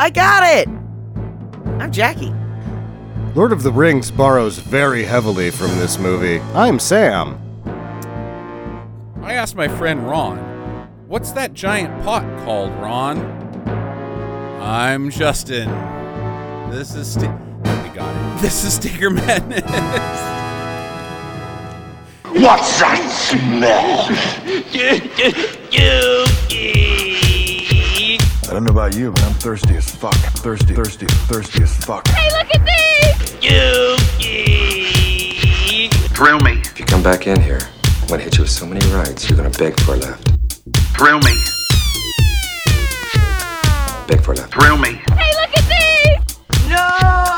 I got it! I'm Jackie. Lord of the Rings borrows very heavily from this movie. I'm Sam. I asked my friend Ron, what's that giant pot called, Ron? I'm Justin. This is. Sti- we got it. This is Stinker Madness. What's that smell? I don't know about you, but I'm thirsty as fuck. Thirsty, thirsty, thirsty as fuck. Hey, look at me! You thrill me, If you come back in here, I'm gonna hit you with so many rights, you're gonna beg for a left. thrill me, Beg for a left. thrill me. Hey, look at me! It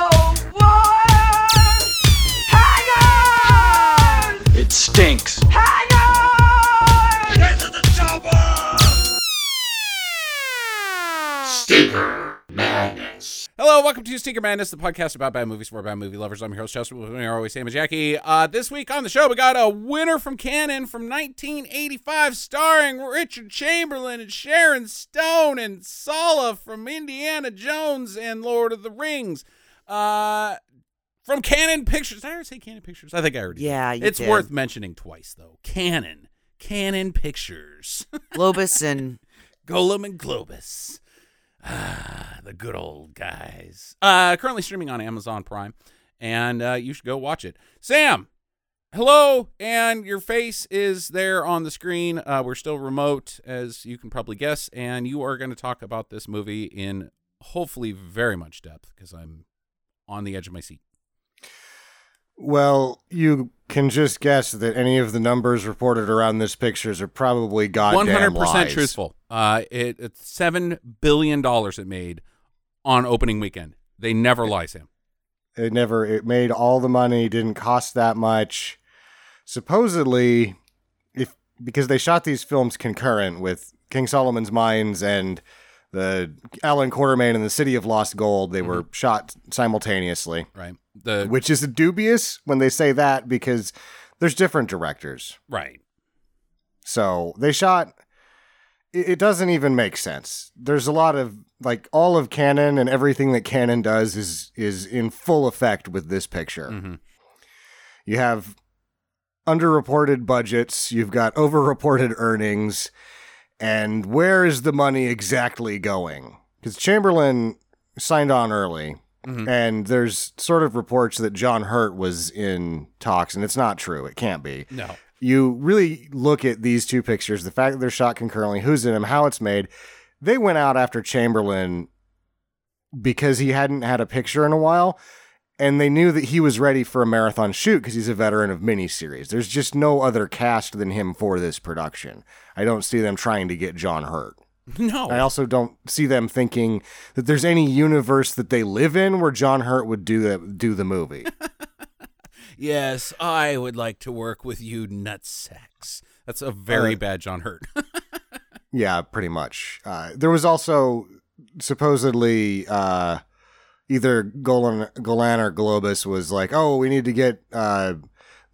Hello, welcome to Stinker Madness, the podcast about bad movies for bad movie lovers. I'm your host, Justin. With me are always Sam and Jackie. Uh, this week on the show, we got a winner from Cannon from 1985, starring Richard Chamberlain and Sharon Stone and Sallah from Indiana Jones and Lord of the Rings. Uh, from Cannon Pictures. Did I already say Cannon Pictures? I think I already. did. Yeah, you It's did. worth mentioning twice though. Cannon, Cannon Pictures, Globus and Golan and Globus. The good old guys. Uh, currently streaming on Amazon Prime, and uh, you should go watch it. Sam, hello, and your face is there on the screen. Uh, we're still remote, as you can probably guess, and you are going to talk about this movie in hopefully very much depth because I'm on the edge of my seat. Well, you can just guess that any of the numbers reported around this pictures are probably goddamn One hundred percent lies. truthful. Uh, it, it's seven billion dollars it made on opening weekend. They never lie, Sam. It never. It made all the money. Didn't cost that much. Supposedly, if because they shot these films concurrent with King Solomon's Mines and the Alan Quatermain and the City of Lost Gold, they were shot simultaneously. Right. The which is dubious when they say that because there's different directors. right. So they shot. It doesn't even make sense. There's a lot of like all of cannon and everything that cannon does is is in full effect with this picture. Mhm. You have underreported budgets. You've got overreported earnings, and where is the money exactly going? Because Chamberlain signed on early, Mhm. and there's sort of reports that John Hurt was in talks, and it's not true. It can't be No. you really look at these two pictures, the fact that they're shot concurrently, who's in them, how it's made. They went out after Chamberlain because he hadn't had a picture in a while, and they knew that he was ready for a marathon shoot because he's a veteran of miniseries. There's just no other cast than him for this production. I don't see them trying to get John Hurt. No. I also don't see them thinking that there's any universe that they live in where John Hurt would do the do the movie. yes, I would like to work with you, nutsacks. That's a very Uh, bad John Hurt. Yeah, pretty much. Uh, there was also supposedly uh, either Golan, Golan or Globus was like, "Oh, we need to get uh,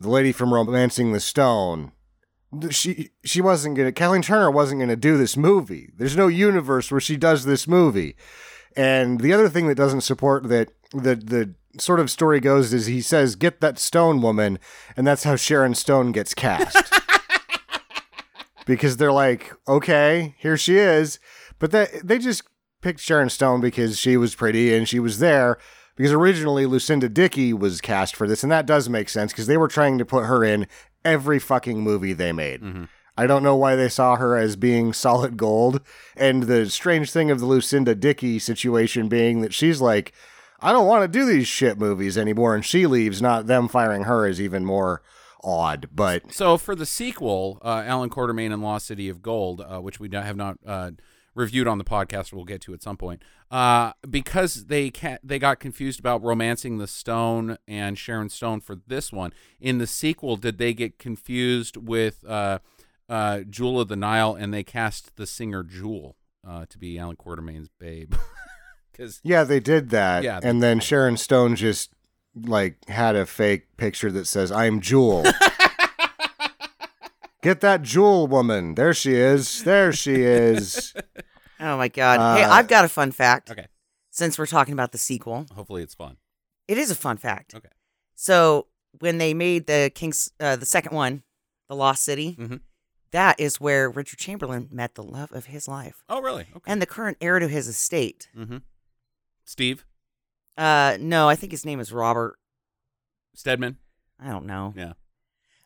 the lady from Romancing the Stone." She she wasn't gonna. Kathleen Turner wasn't gonna do this movie. There's no universe where she does this movie. And the other thing that doesn't support that the the sort of story goes is he says, "Get that Stone woman," and that's how Sharon Stone gets cast because they're like, okay, here she is. But they, they just picked Sharon Stone because she was pretty and she was there. Because originally Lucinda Dickey was cast for this, and that does make sense because they were trying to put her in every fucking movie they made. I don't know why they saw her as being solid gold. And the strange thing of the Lucinda Dickey situation being that she's like, I don't want to do these shit movies anymore, and she leaves. Not them firing her is even more odd. But so for the sequel, uh, Alan Quatermain and Lost City of Gold, uh, which we have not uh, reviewed on the podcast, we'll get to at some point, uh, because they ca- they got confused about romancing the Stone and Sharon Stone for this one. In the sequel, did they get confused with uh, uh, Jewel of the Nile and they cast the singer Jewel uh, to be Alan Quatermain's babe? Because Yeah, they did that. Yeah, and then Sharon Stone just like had a fake picture that says "I'm Jewel." Get that Jewel woman. There she is. There she is. oh my god. hey, Uh, I've got a fun fact. okay, since we're talking about the sequel. Hopefully, it's fun. It is a fun fact. Okay. So when they made the King's, uh, the second one, the Lost City, Mhm. that is where Richard Chamberlain met the love of his life Oh, really? Okay. and the current heir to his estate. mm-hmm. Steve Uh, no, I think his name is Robert. Stedman. I don't know. Yeah.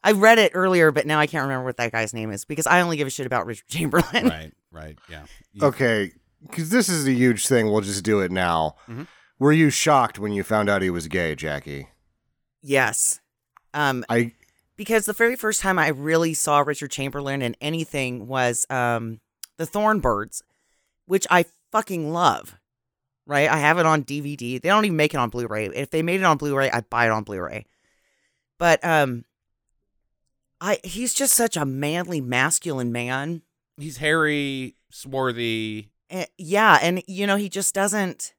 I read it earlier, but now I can't remember what that guy's name is because I only give a shit about Richard Chamberlain. right. Right. Yeah. You- Okay, because this is a huge thing. We'll just do it now. Mhm. Were you shocked when you found out he was gay, Jackie? Yes. Um, I because the very first time I really saw Richard Chamberlain in anything was um the Thorn Birds, which I fucking love. Right? I have it on DVD. They don't even make it on Blu-ray. If they made it on Blu-ray, I'd buy it on Blu-ray. But um I he's just such a manly, masculine man. he's hairy, swarthy. Eh, yeah, and you know, he just doesn't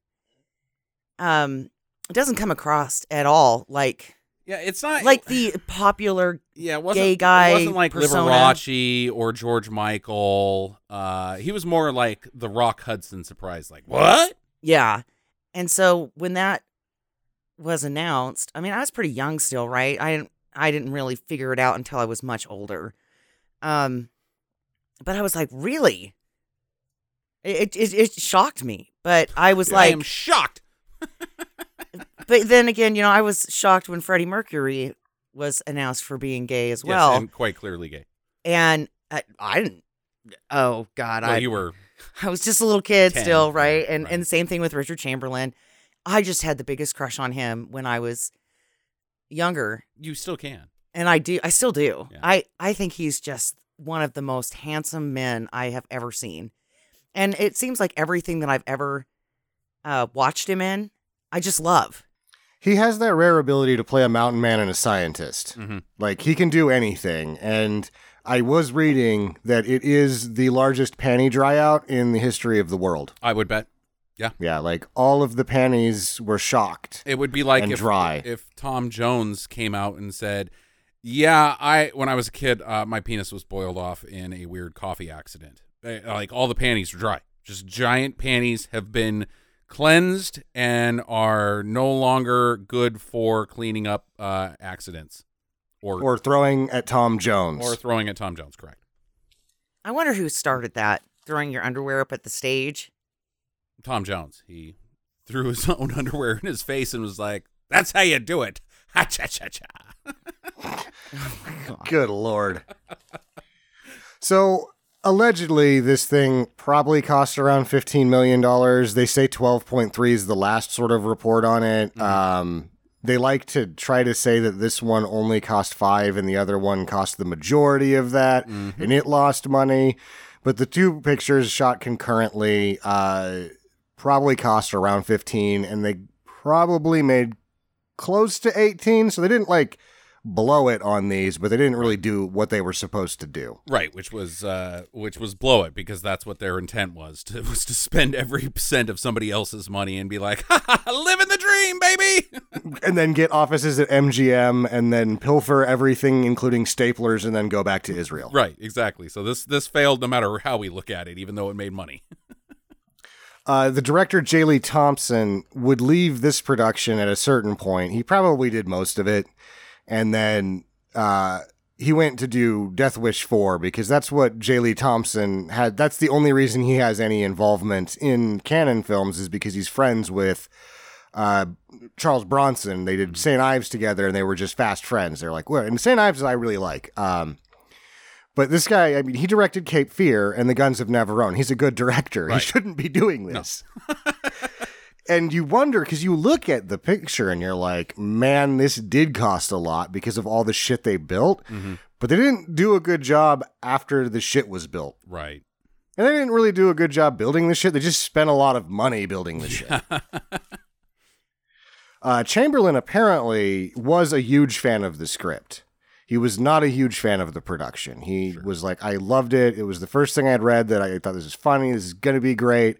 um doesn't come across at all like Yeah, it's not like the popular yeah, it wasn't, gay guy It wasn't like persona. Liberace or George Michael. Uh, he was more like the Rock Hudson surprise. Like what? Yeah. And so when that was announced, I mean, I was pretty young still, right? I didn't I didn't really figure it out until I was much older. Um but I was like, "Really?" It it, it shocked me. But I was I like am shocked. but then again, you know, I was shocked when Freddie Mercury was announced for being gay as Yes, well. and quite clearly gay. and I, I didn't Oh god, Well, I you were I was just a little kid 10, still, right? And right. and same thing with Richard Chamberlain. I just had the biggest crush on him when I was younger, you still can. and I do I still do. Yeah. I I think he's just one of the most handsome men I have ever seen. And it seems like everything that I've ever uh watched him in, I just love. he has that rare ability to play a mountain man and a scientist. Mhm. Like he can do anything. And I was reading that it is the largest panty dryout in the history of the world. I would bet. Yeah, Yeah, like all of the panties were shocked. It would be like And if, dry. if Tom Jones came out and said, "Yeah, I when I was a kid, uh, my penis was boiled off in a weird coffee accident. Like all the panties are dry. Just giant panties have been cleansed and are no longer good for cleaning up uh, accidents or Or throwing at Tom Jones. or throwing at Tom Jones. Correct. I wonder who started that, throwing your underwear up at the stage. Tom Jones. He threw his own underwear in his face and was like, "That's how you do it." Ha cha cha cha. Good lord. so allegedly, this thing probably cost around fifteen million dollars. They say twelve point three is the last sort of report on it. Um, they like to try to say that this one only cost five and the other one cost the majority of that, and it lost money. But the two pictures shot concurrently uh, probably cost around fifteen, and they probably made close to eighteen. So they didn't like blow it on these, but they didn't really do what they were supposed to do. Right, which was uh, which was blow it because that's what their intent was to was to spend every cent of somebody else's money and be like, ha, ha, ha, living the dream, baby. And then get offices at MGM and then pilfer everything, including staplers, and then go back to Israel. right, exactly. So this this failed no matter how we look at it, even though it made money. Uh, the director, J. Lee Thompson, would leave this production at a certain point. He probably did most of it. And then uh, he went to do Death Wish 4 because that's what J. Lee Thompson had. That's the only reason he has any involvement in cannon films is because he's friends with uh, Charles Bronson. They did St. Ives together and they were just fast friends. They're like, well, and St. Ives I really like. Um, but this guy, I mean, he directed Cape Fear and The Guns of Navarone. He's a good director. He shouldn't be doing this. and you wonder because you look at the picture and you're like, man, this did cost a lot because of all the shit they built. But they didn't do a good job after the shit was built. Right. And they didn't really do a good job building the shit. They just spent a lot of money building the shit. Uh, Chamberlain apparently was a huge fan of the script. He was not a huge fan of the production. He was like, I loved it. It was the first thing I'd read that I thought this is funny. This is going to be great.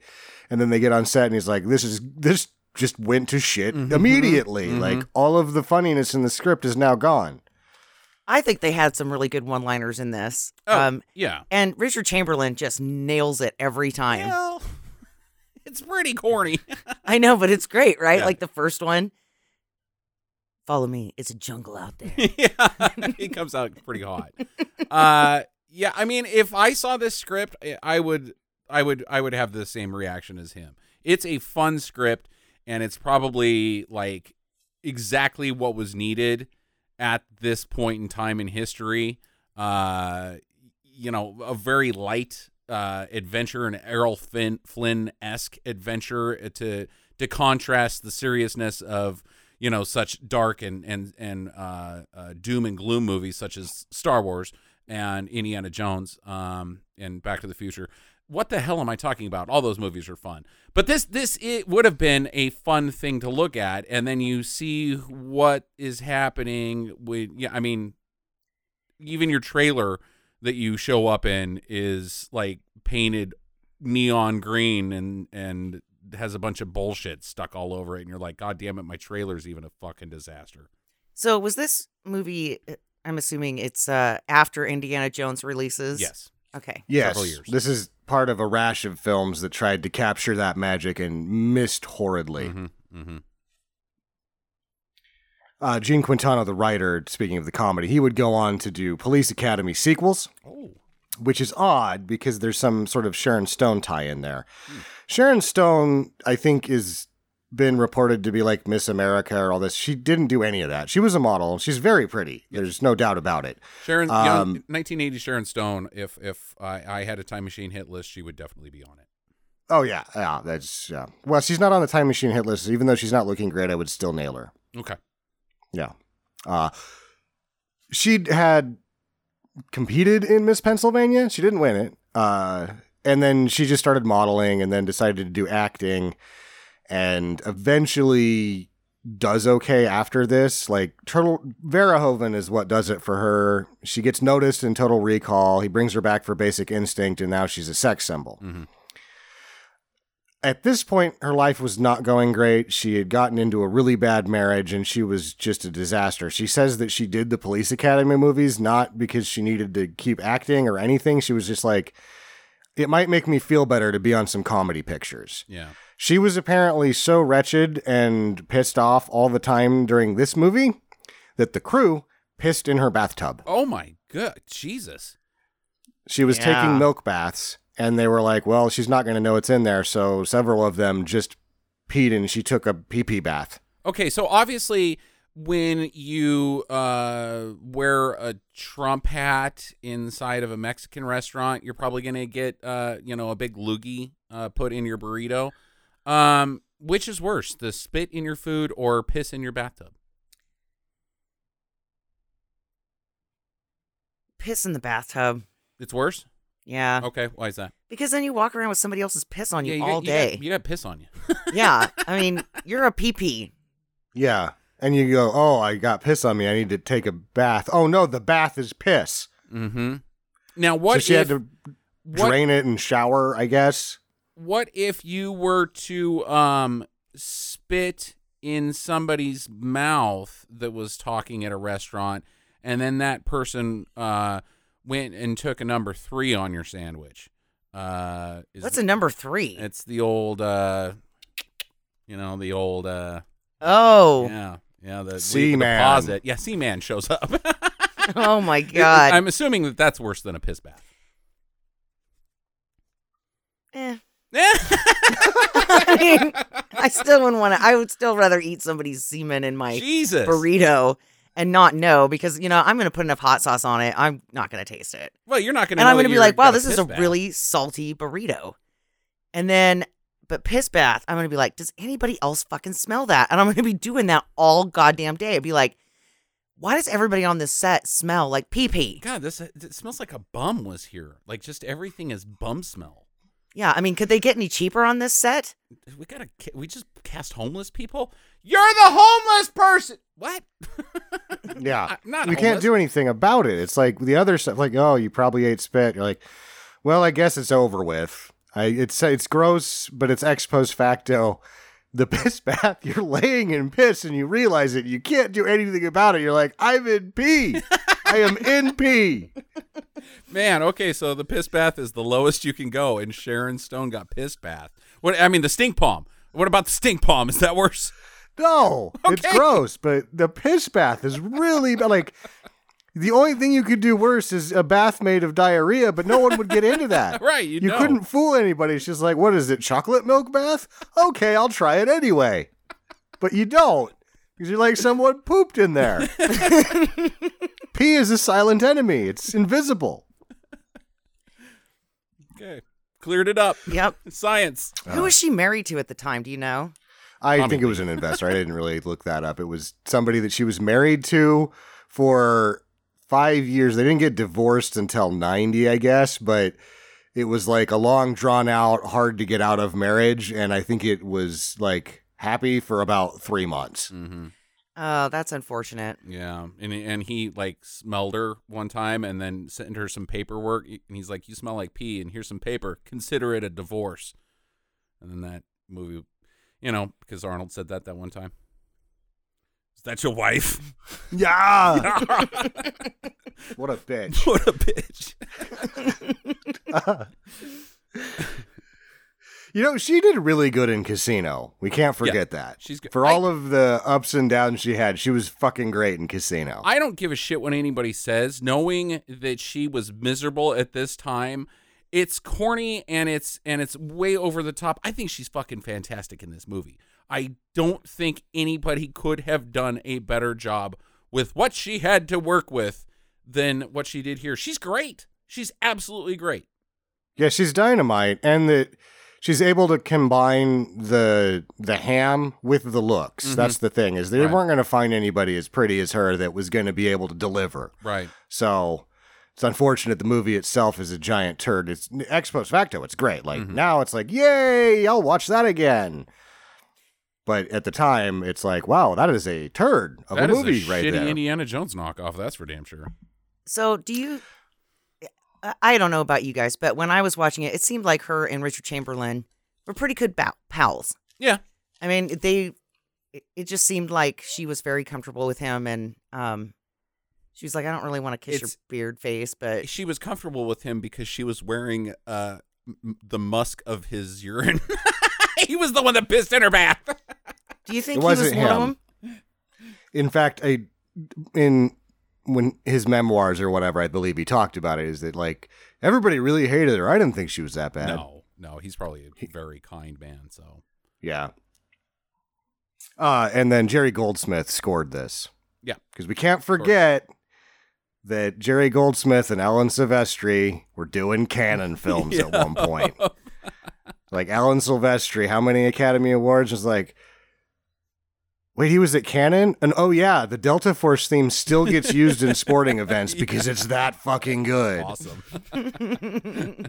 And then they get on set and he's like, this is, this just went to shit immediately. Like all of the funniness in the script is now gone. I think they had some really good one-liners in this. Oh, Um, yeah. and Richard Chamberlain just nails it every time. Well, it's pretty corny. I know, but it's great, right? Yeah. Like the first one. Follow me. It's a jungle out there. yeah, he comes out pretty hot. Uh, yeah, I mean, if I saw this script, I- I would, I would, I would have the same reaction as him. It's a fun script, and it's probably like exactly what was needed at this point in time in history. Uh, you know, a very light uh, adventure, an Errol Flynn esque adventure uh, to to contrast the seriousness of you know such dark and and and uh, uh, doom and gloom movies such as Star Wars and Indiana Jones um, and Back to the Future. What the hell am I talking about? All those movies are fun, but this this it would have been a fun thing to look at, and then you see what is happening with. Yeah, I mean, even your trailer that you show up in is like painted neon green and and has a bunch of bullshit stuck all over it and you're like god damn it my trailer's even a fucking disaster So was this movie? uh, I'm assuming it's uh after Indiana Jones releases. yes Okay. Yes, this is part of a rash of films that tried to capture that magic and missed horridly. hmm hmm Uh, Gene Quintana, the writer, speaking of the comedy, he would go on to do Police Academy sequels, oh which is odd because there's some sort of Sharon Stone tie in there. Sharon Stone, I think, is been reported to be like Miss America or all this. She didn't do any of that. She was a model. She's very pretty. There's no doubt about it. sharon Um, young, 1980 sharon stone if if I, I had a time machine hit list she would definitely be on it Oh yeah, yeah. That's yeah. Well, she's not on the Time Machine hit list. Even though she's not looking great, I would still nail her. okay Yeah. Uh she had competed in Miss Pennsylvania. She didn't win it. Uh and then she just started modeling and then decided to do acting and eventually does okay after this. Like Turtle Verhoeven is what does it for her. She gets noticed in Total Recall. He brings her back for Basic Instinct and now she's a sex symbol. Mhm. At this point, her life was not going great. She had gotten into a really bad marriage and she was just a disaster. She says that she did the Police Academy movies not because she needed to keep acting or anything. She was just like, it might make me feel better to be on some comedy pictures. yeah She was apparently so wretched and pissed off all the time during this movie that the crew pissed in her bathtub. oh my god jesus She was Yeah. taking milk baths, and they were like, "Well, she's not going to know it's in there." So several of them just peed, and she took a pee pee bath. Okay, so obviously when you uh, wear a Trump hat inside of a Mexican restaurant, you're probably gonna get uh, you know a big loogie uh, put in your burrito. Um, which is worse, the spit in your food or piss in your bathtub? Piss in the bathtub. It's worse. Yeah. Okay, why is that? Because then you walk around with somebody else's piss on you, you all got, day. You got, you got piss on you. yeah. I mean, you're a pee pee. Yeah, and you go, "Oh, I got piss on me. I need to take a bath." Oh no, the bath is piss. mm-hmm. Now what so she if had to what, drain it and shower. I guess. what if you were to um spit in somebody's mouth that was talking at a restaurant and then that person uh went and took a number three on your sandwich uh is That's a number three. it's the old uh you know the old uh Oh. yeah yeah the Seaman. the deposit yeah C-man shows up Oh my God. i'm assuming that that's worse than a piss bath Eh. I mean, I still wouldn't want to. I would still rather eat somebody's semen in my jesus burrito and not know because you know I'm going to put enough hot sauce on it. I'm not going to taste it, well you're not gonna and know I'm going to be like, "Wow, this is a bath. really salty burrito." And then, but piss bath, I'm going to be like, "Does anybody else fucking smell that?" And I'm going to be doing that all goddamn day. I'd be like, "Why does everybody on this set smell like pee pee?" God, this it smells like a bum was here. Like just everything is bum smell. Yeah, I mean, could they get any cheaper on this set? We gotta. We just cast homeless people. You're the homeless person. What? Yeah, I- not you can't do anything about it. It's like the other stuff. Like, oh, you probably ate spit. You're like, well, I guess it's over with. I it's it's gross, but it's ex post facto. The piss bath, you're laying in piss and you realize it. You can't do anything about it. You're like, I'm in pee. I am in pee. Man, okay, so the piss bath is the lowest you can go, and Sharon Stone got piss bath. What I mean, the stink palm. What about the stink palm? Is that worse? No, it's gross, but the piss bath is really bad. like the only thing you could do worse is a bath made of diarrhea, but no one would get into that. Right, you You know. couldn't fool anybody. It's just like, what is it, chocolate milk bath? Okay, I'll try it anyway. But you don't. Because you're like someone pooped in there. Pee is a silent enemy. It's invisible. Okay, cleared it up. Yep. Science. Who was she married to at the time? Do you know? I Tommy think it was an investor. I didn't really look that up. It was somebody that she was married to for five years. They didn't get divorced until 90, I guess, but it was like a long, drawn out, hard to get out of marriage. And I think it was like happy for about three months. Mm-hmm. Oh, that's unfortunate. Yeah, and and he like smelled her one time, and then sent her some paperwork, and he's like, "You smell like pee, and here's some paper. Consider it a divorce." And then that movie, you know, because Arnold said that that one time. Is that your wife? Yeah. what a bitch. what a bitch! You know, she did really good in Casino. We can't forget that. she's good. For I- all of the ups and downs she had, she was fucking great in Casino. I don't give a shit what anybody says. Knowing that she was miserable at this time, it's corny and it's and it's way over the top. I think she's fucking fantastic in this movie. I don't think anybody could have done a better job with what she had to work with than what she did here. She's great. She's absolutely great. Yeah, she's dynamite, and that she's able to combine the the ham with the looks. That's the thing is they Mm-hmm. Right. weren't going to find anybody as pretty as her that was going to be able to deliver. Right. So it's unfortunate the movie itself is a giant turd. It's ex post facto, it's great. Like Mm-hmm. now, it's like yay, I'll watch that again. But at the time, it's like wow, that is a turd of That a is movie a right shitty there. Indiana Jones knockoff. That's for damn sure. So, do you? I- I don't know about you guys, but when I was watching it, it seemed like her and Richard Chamberlain were pretty good bow- pals. Yeah. I mean, they. it- It just seemed like she was very comfortable with him, and um, she was like, "I don't really want to kiss It's- your beard face," but She was comfortable with him because she was wearing uh m- the musk of his urine. he was the one that pissed in her bath. do you think It he was wasn't one of him. them? In fact, I in when his memoirs or whatever, I believe he talked about it. Is that like everybody really hated her? I didn't think she was that bad. No, no, he's probably a very kind man. So Yeah. Uh, and then Jerry Goldsmith scored this. Yeah. Because we can't forget that Jerry Goldsmith and Alan Silvestri were doing cannon films at one point. Like Alan Silvestri, how many Academy Awards was like, wait, he was at Cannon? And oh, yeah, the Delta Force theme still gets used in sporting events because it's that fucking good. awesome.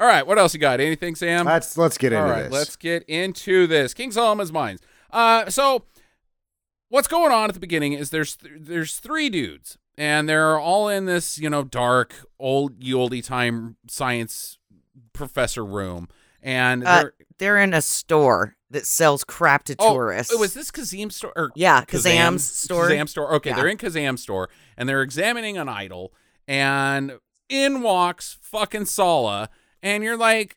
All right, what else you got? Anything, Sam? Let's, let's get into All right, this. let's get into this. King Solomon's Mines. Uh, so what's going on at the beginning is there's th- there's three dudes, and they're all in this you know dark old oldie time science professor room, and Uh, they're they're in a store that sells crap to oh, tourists. oh, was this Kazim store? Or Yeah, Kazam's store. Kazam store. Okay, Yeah. they're in Kazam store, and they're examining an idol, and in walks fucking Sallah, and you're like,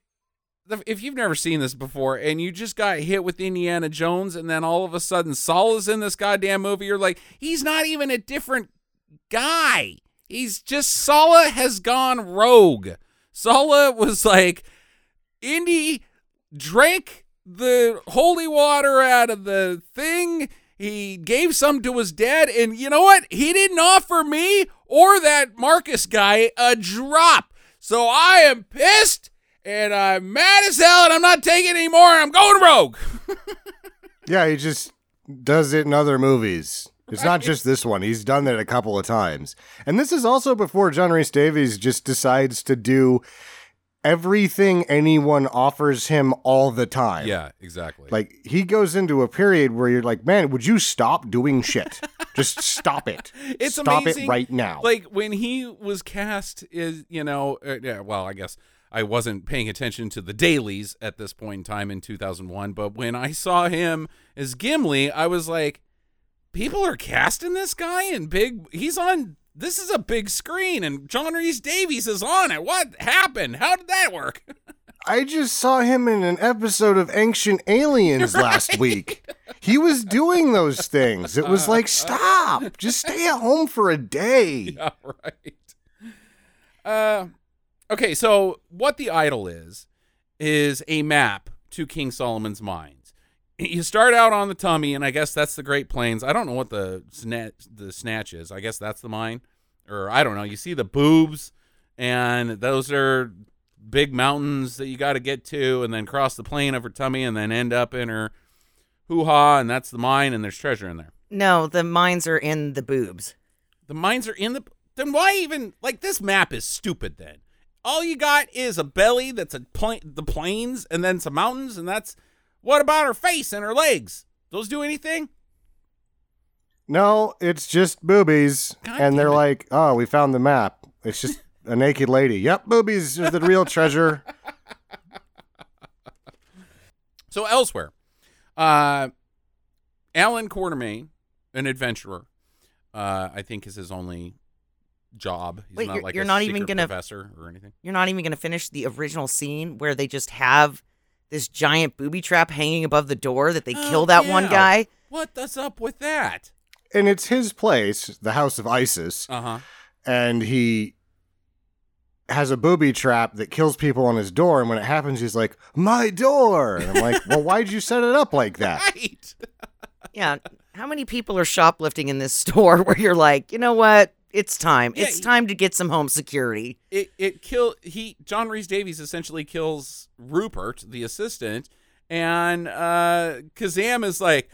if you've never seen this before, and you just got hit with Indiana Jones, and then all of a sudden Sallah's in this goddamn movie, you're like, he's not even a different guy. He's just Sallah has gone rogue. Sallah was like, Indy drank the holy water out of the thing. He gave some to his dad, and you know what? He didn't offer me or that Marcus guy a drop. So I am pissed and I'm mad as hell, and I'm not taking it anymore. I'm going rogue. Yeah, he just does it in other movies. It's not just this one. He's done it a couple of times. And this is also before John Rhys Davies just decides to do everything anyone offers him all the time. Yeah, exactly. Like he goes into a period where you're like, man, would you stop doing shit? just stop it. It's stop amazing. it right now. Like when he was cast, is you know, uh, yeah. Well, I guess I wasn't paying attention to the dailies at this point in time in 2001, but when I saw him as Gimli, I was like, people are casting this guy in big. He's on. This is a big screen, and John Rhys Davies is on it. What happened? How did that work? I just saw him in an episode of Ancient Aliens last week. He was doing those things. It was like, stop. Just stay at home for a day. yeah, right. Uh, okay, so what the idol is is a map to King Solomon's mines. You start out on the tummy, and I guess that's the Great Plains. I don't know what the snatch the snatch is. I guess that's the mine, or I don't know. You see the boobs, and those are big mountains that you got to get to, and then cross the plain of her tummy, and then end up in her hoo ha, and that's the mine, and there's treasure in there. No, the mines are in the boobs. The mines are in the. Then why even like this map is stupid? Then all you got is a belly that's a pla- the plains, and then some mountains, and that's what about her face and her legs? Those do anything? No, it's just boobies. God and they're it. like, oh, we found the map. It's just a naked lady. Yep, boobies is the real treasure. So elsewhere, uh, Alan Quatermain, an adventurer, uh, I think is his only job. He's Wait, not you're- like you're a not even gonna- professor or anything. You're not even going to finish the original scene where they just have this giant booby trap hanging above the door that they Oh, kill that one yeah. guy. What's up with that? And it's his place, the House of Isis. Uh huh. and he has a booby trap that kills people on his door. And when it happens, he's like, "My door!" And I'm like, "Well, why'd you set it up like that?" Right. Yeah. How many people are shoplifting in this store where you're like, you know what? It's time. Yeah, it's y- time to get some home security. it it kill he John Rhys Davies essentially kills Rupert, the assistant, and uh Kazam is like,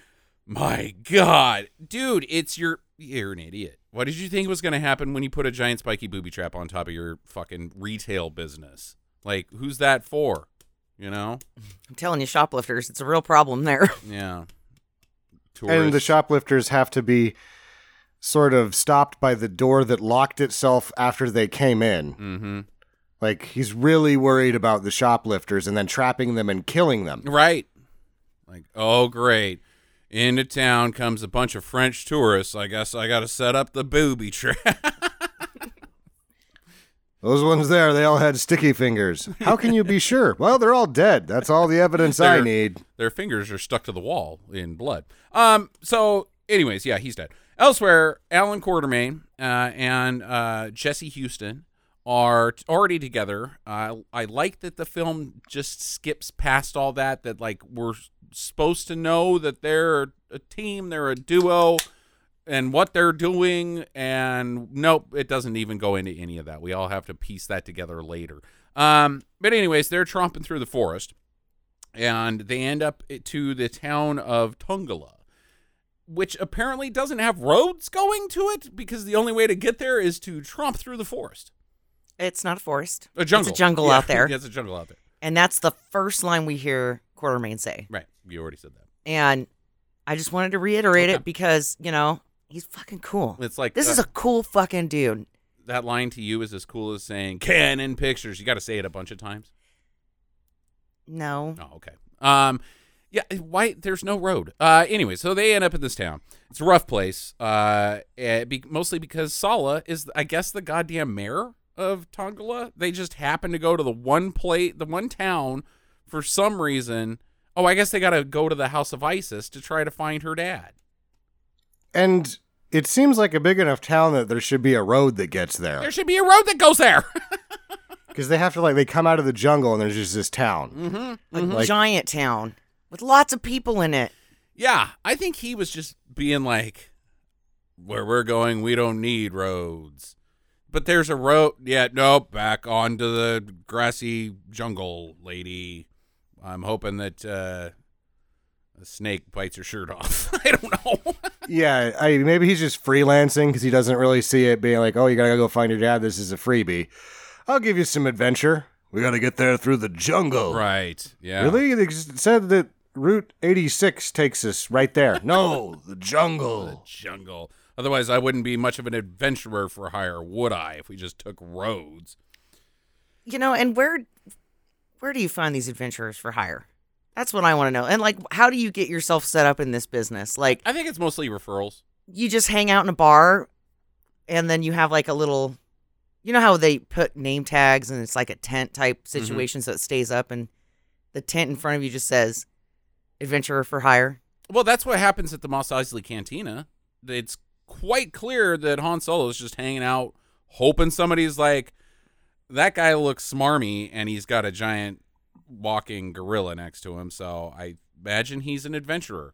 My God, dude, it's your you're an idiot. What did you think was gonna happen when you put a giant spiky booby trap on top of your fucking retail business? Like, who's that for? You know? I'm telling you, shoplifters, it's a real problem there. Yeah. And the shoplifters have to be sort of stopped by the door that locked itself after they came in. Mm-hmm. Like he's really worried about the shoplifters and then trapping them and killing them. Right. Like, oh great. Into town comes a bunch of French tourists. I guess I gotta set up the booby trap. Those ones there, they all had sticky fingers. How can you be sure? Well, they're all dead. That's all the evidence I They're- need. their fingers are stuck to the wall in blood. Um. So, anyways, yeah, he's dead. Elsewhere, Alan Quatermain uh, and uh, Jesse Huston are already together. Uh, I like that the film just skips past all that. That like we're supposed to know that they're a team, they're a duo, and what they're doing. And nope, it doesn't even go into any of that. We all have to piece that together later. Um. But anyways, they're tromping through the forest and they end up to the town of Tungala, which apparently doesn't have roads going to it because the only way to get there is to tromp through the forest. It's not a forest. A jungle. It's a jungle Yeah, out there. yeah, it's a jungle out there. And that's the first line we hear Quatermain say. Right. You already said that. And I just wanted to reiterate Okay. it because, you know, he's fucking cool. It's like This uh, is a cool fucking dude. that line to you is as cool as saying Cannon Pictures. You got to say it a bunch of times. No. Oh, okay. Um, yeah. Why? There's no road. Uh, anyway, so they end up in this town. It's a rough place. Uh, eh, be, mostly because Sallah is, I guess, the goddamn mayor of Tongala. They just happen to go to the one plate, the one town, for some reason. Oh, I guess they got to go to the House of Isis to try to find her dad. And it seems like a big enough town that there should be a road that gets There there. should be a road that goes there. Because they have to, like, they come out of the jungle and there's just this town. mm-hmm. A Like- giant town with lots of people in it. Yeah, I think he was just being like, where we're going, we don't need roads. But there's a road. Yeah, nope, back onto the grassy jungle, lady. I'm hoping that uh, a snake bites her shirt off. I don't know. Yeah, I maybe he's just freelancing because he doesn't really see it being like, oh, you gotta go find your dad. This is a freebie. I'll give you some adventure. We gotta get there through the jungle. right. Yeah. Really? They said that Route 86 takes us right there. No, the jungle. The jungle. Otherwise, I wouldn't be much of an adventurer for hire, would I, if we just took roads? You know, and where where do you find these adventurers for hire? That's what I want to know. And like how do you get yourself set up in this business? Like I think it's mostly referrals. you just hang out in a bar and then you have like a little you know how they put name tags and it's like a tent type mm-hmm. situation so it stays up and the tent in front of you just says adventurer for hire. Well, that's what happens at the Mos Eisley Cantina. It's quite clear that Han Solo is just hanging out, hoping somebody's like, that guy looks smarmy, and he's got a giant walking gorilla next to him. So I imagine he's an adventurer.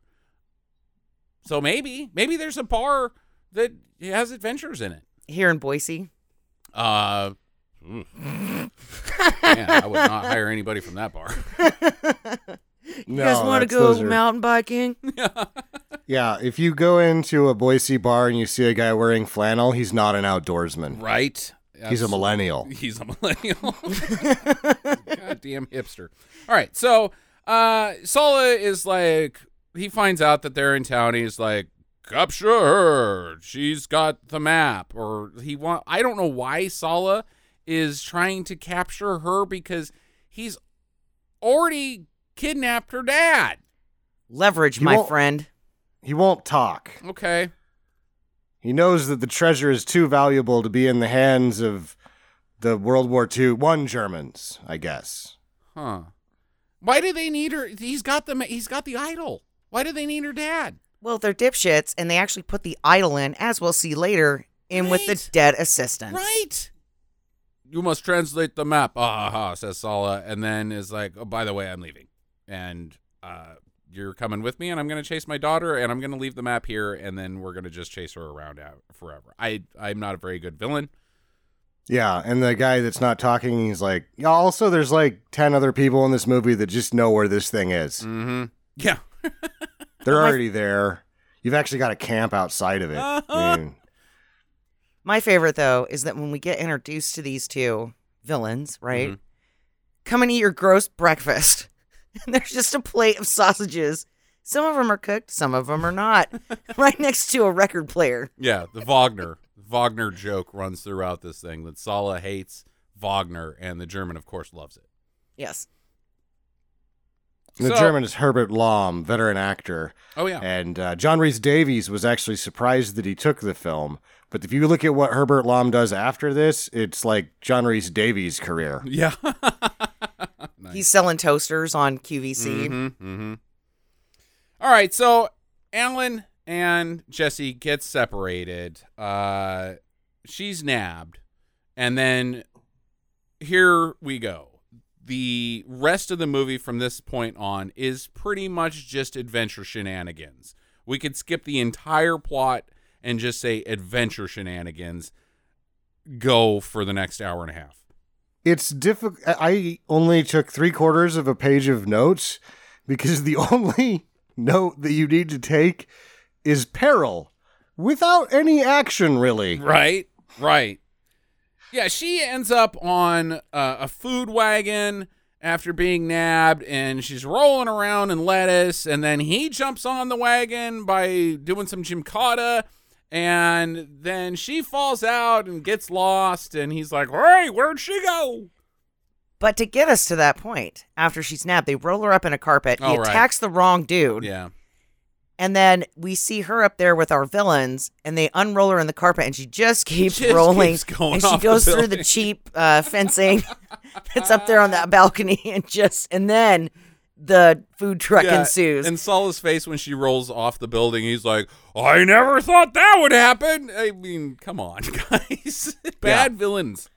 So maybe, maybe there's a bar that has adventures in it. Here in Boise. Uh, man, I would not hire anybody from that bar. You guys want to that's- go those are- mountain biking? Yeah, if you go into a Boise bar and you see a guy wearing flannel, he's not an outdoorsman. Right? He's a millennial. He's a millennial. Goddamn hipster. All right, so uh Sallah is like he finds out that they're in town. He's like, capture her. She's got the map. Or he want I don't know why Sallah is trying to capture her because he's already kidnapped her dad. Leverage, You my friend. He won't talk. Okay. He knows that the treasure is too valuable to be in the hands of the World War II one Germans, I guess. Huh. Why do they need her? He's got the he's got the idol. Why do they need her dad? Well, they're dipshits, and they actually put the idol in, as we'll see later, in with the dead assistant. Right. You must translate the map. Ah, ha, ha, says Sallah, and then is like, oh, by the way, I'm leaving. And uh, you're coming with me, and I'm going to chase my daughter, and I'm going to leave the map here, and then we're going to just chase her around out forever. I, I'm not a very good villain. Yeah, and the guy that's not talking, he's like, yeah, also, there's like 10 other people in this movie that just know where this thing is. Mm-hmm. Yeah. They're already there. You've actually got a camp outside of it. I mean, My favorite, though, is that when we get introduced to these two villains, right? Mhm. Come and eat your gross breakfast. And there's just a plate of sausages. Some of them are cooked, some of them are not. right next to a record player. Yeah, the Wagner. Wagner joke runs throughout this thing that Sallah hates Wagner, and the German, of course, loves it. Yes. the So- German is Herbert Lom, veteran actor. Oh, yeah. And uh, John Rhys Davies was actually surprised that he took the film. But if you look at what Herbert Lom does after this, it's like John Rhys Davies' career. Yeah. He's selling toasters on QVC. Mm-hmm, mm-hmm. All right, so Alan and Jesse get separated. Uh, she's nabbed, and then here we go. The rest of the movie from this point on is pretty much just adventure shenanigans. We could skip the entire plot and just say adventure shenanigans. Go for the next hour and a half. It's difficult. I only took three quarters of a page of notes because the only note that you need to take is peril without any action, really. Right, right. Yeah, she ends up on uh, a food wagon after being nabbed, and she's rolling around in lettuce, and then he jumps on the wagon by doing some gymkata, and then she falls out and gets lost, and he's like, "Hey, where'd she go?" But to get us to that point, after she's nabbed, they roll her up in a carpet. He Oh, right. attacks the wrong dude. Yeah, And then we see her up there with our villains, and they unroll her in the carpet, and she just keeps Just rolling. keeps going and she off the goes through the building. cheap uh, fencing that's up there on that balcony, and just and then the food truck yeah. ensues. And Sallah's face when she rolls off the building, he's like, "I never thought that would happen." I mean, come on, guys, bad villains.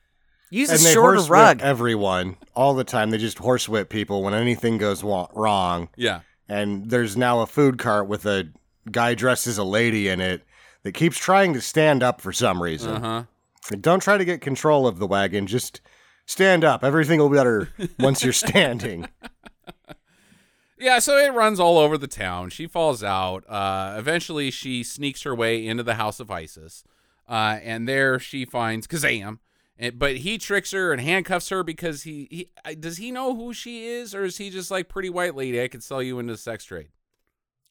Use And a they shorter horsewhip rug. everyone all the time. They just horsewhip people when anything goes wa- wrong. Yeah. And there's now a food cart with a guy dressed as a lady in it that keeps trying to stand up for some reason. Uh huh. Don't try to get control of the wagon. Just stand up. Everything will be better once you're standing. Yeah, so it runs all over the town. She falls out. Uh, eventually, she sneaks her way into the house of Isis, uh, and there she finds Kazam. And, but he tricks her and handcuffs her because he, he does he know who she is, or is he just like pretty white lady? I could sell you into the sex trade.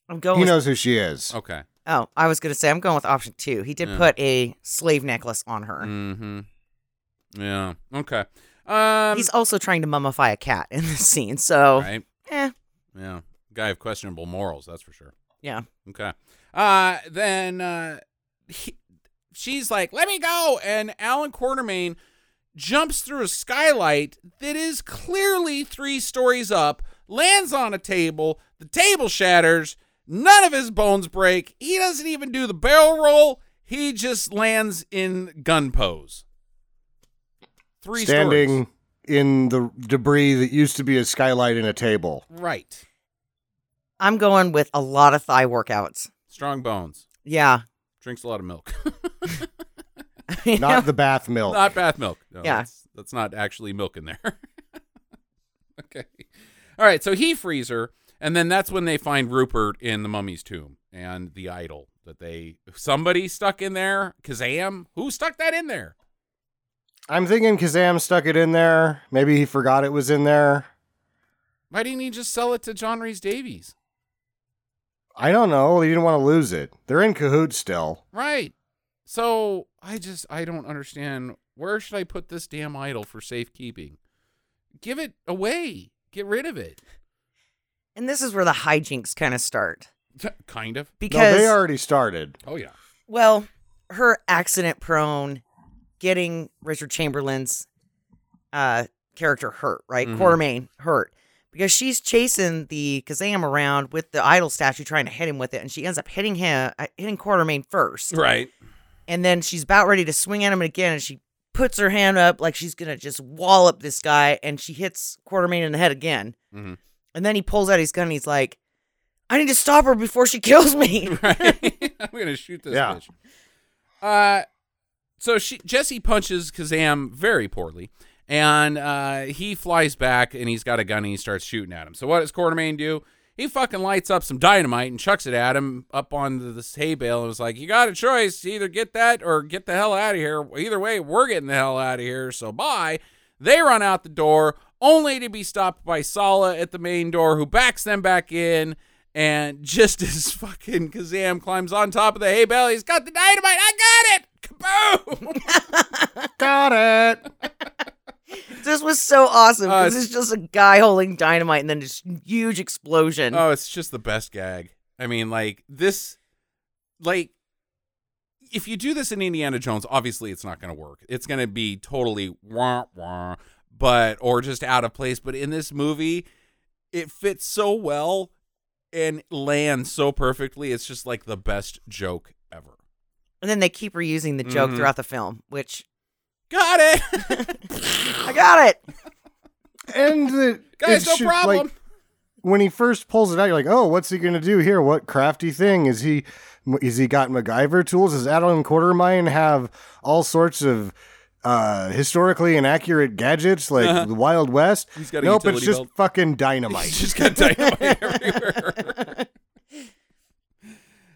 I'm going. He with, knows who she is. Okay. oh, I was gonna say I'm going with option two. He did Yeah. put a slave necklace on her. Mm-hmm. Yeah. Okay. Um. He's also trying to mummify a cat in this scene. So, right. eh, Yeah. Guy of questionable morals, that's for sure. Yeah. Okay. Uh, then uh, he, she's like, "Let me go," and Alan Quatermain jumps through a skylight that is clearly three stories up, lands on a table. The table shatters. None of his bones break. He doesn't even do the barrel roll. He just lands in gun pose. Three Standing stories. In the debris that used to be a skylight and a table. Right. I'm going with a lot of thigh workouts. Strong bones. Yeah. Drinks a lot of milk. Not the bath milk. Not bath milk. No, Yeah. That's, that's not actually milk in there. okay. All right. So he frees her. And then that's when they find Rupert in the mummy's tomb and the idol that they somebody stuck in there. Kazam? Who stuck that in there? I'm thinking Kazam stuck it in there. Maybe he forgot it was in there. Why didn't he just sell it to John Rhys Davies? I don't know. He didn't want to lose it. They're in cahoots still. Right. So I just I don't understand. Where should I put this damn idol for safekeeping? Give it away. Get rid of it. And this is where the hijinks kind of start. Kind of. Because no, they already started. Oh yeah. Well, her accident prone getting Richard Chamberlain's uh character hurt, right? Quatermain hurt. Because she's chasing the Kazam around with the idol statue trying to hit him with it, and she ends up hitting him uh, hitting Quatermain first. Right. And then she's about ready to swing at him again, and she puts her hand up like she's gonna just wallop this guy, and she hits Quatermain in the head again. Mhm. And then he pulls out his gun and he's like, I need to stop her before she kills me. right? I'm gonna shoot this Yeah. bitch. Uh, so she Jesse punches Kazam very poorly, and uh, he flies back and he's got a gun and he starts shooting at him. So what does Quatermain do? He fucking lights up some dynamite and chucks it at him up on the, this hay bale and was like, "You got a choice: either get that or get the hell out of here. Either way, we're getting the hell out of here. So bye." They run out the door, only to be stopped by Sallah at the main door, who backs them back in. And just as fucking Kazam climbs on top of the hay bale, he's got the dynamite. I got it! Kaboom! Got it. This was so awesome Uh, because it's just a guy holding dynamite and then this huge explosion. oh, it's just the best gag. I mean, like, this, like, if you do this in Indiana Jones, obviously it's not going to work. It's going to be totally wah wah, but, or just out of place. But in this movie, it fits so well and lands so perfectly. It's just like the best joke ever. And then they keep reusing the joke Mhm. throughout the film, which Got it! I got it. And the Guys, it no should- problem. Like, when he first pulls it out, you're like, "Oh, what's he gonna do here? What crafty thing is he? Is he got MacGyver tools? Does Alan Quatermain have all sorts of uh, historically inaccurate gadgets like the Wild West? He's got a nope, it's utility just belt. fucking dynamite. He's just got dynamite everywhere.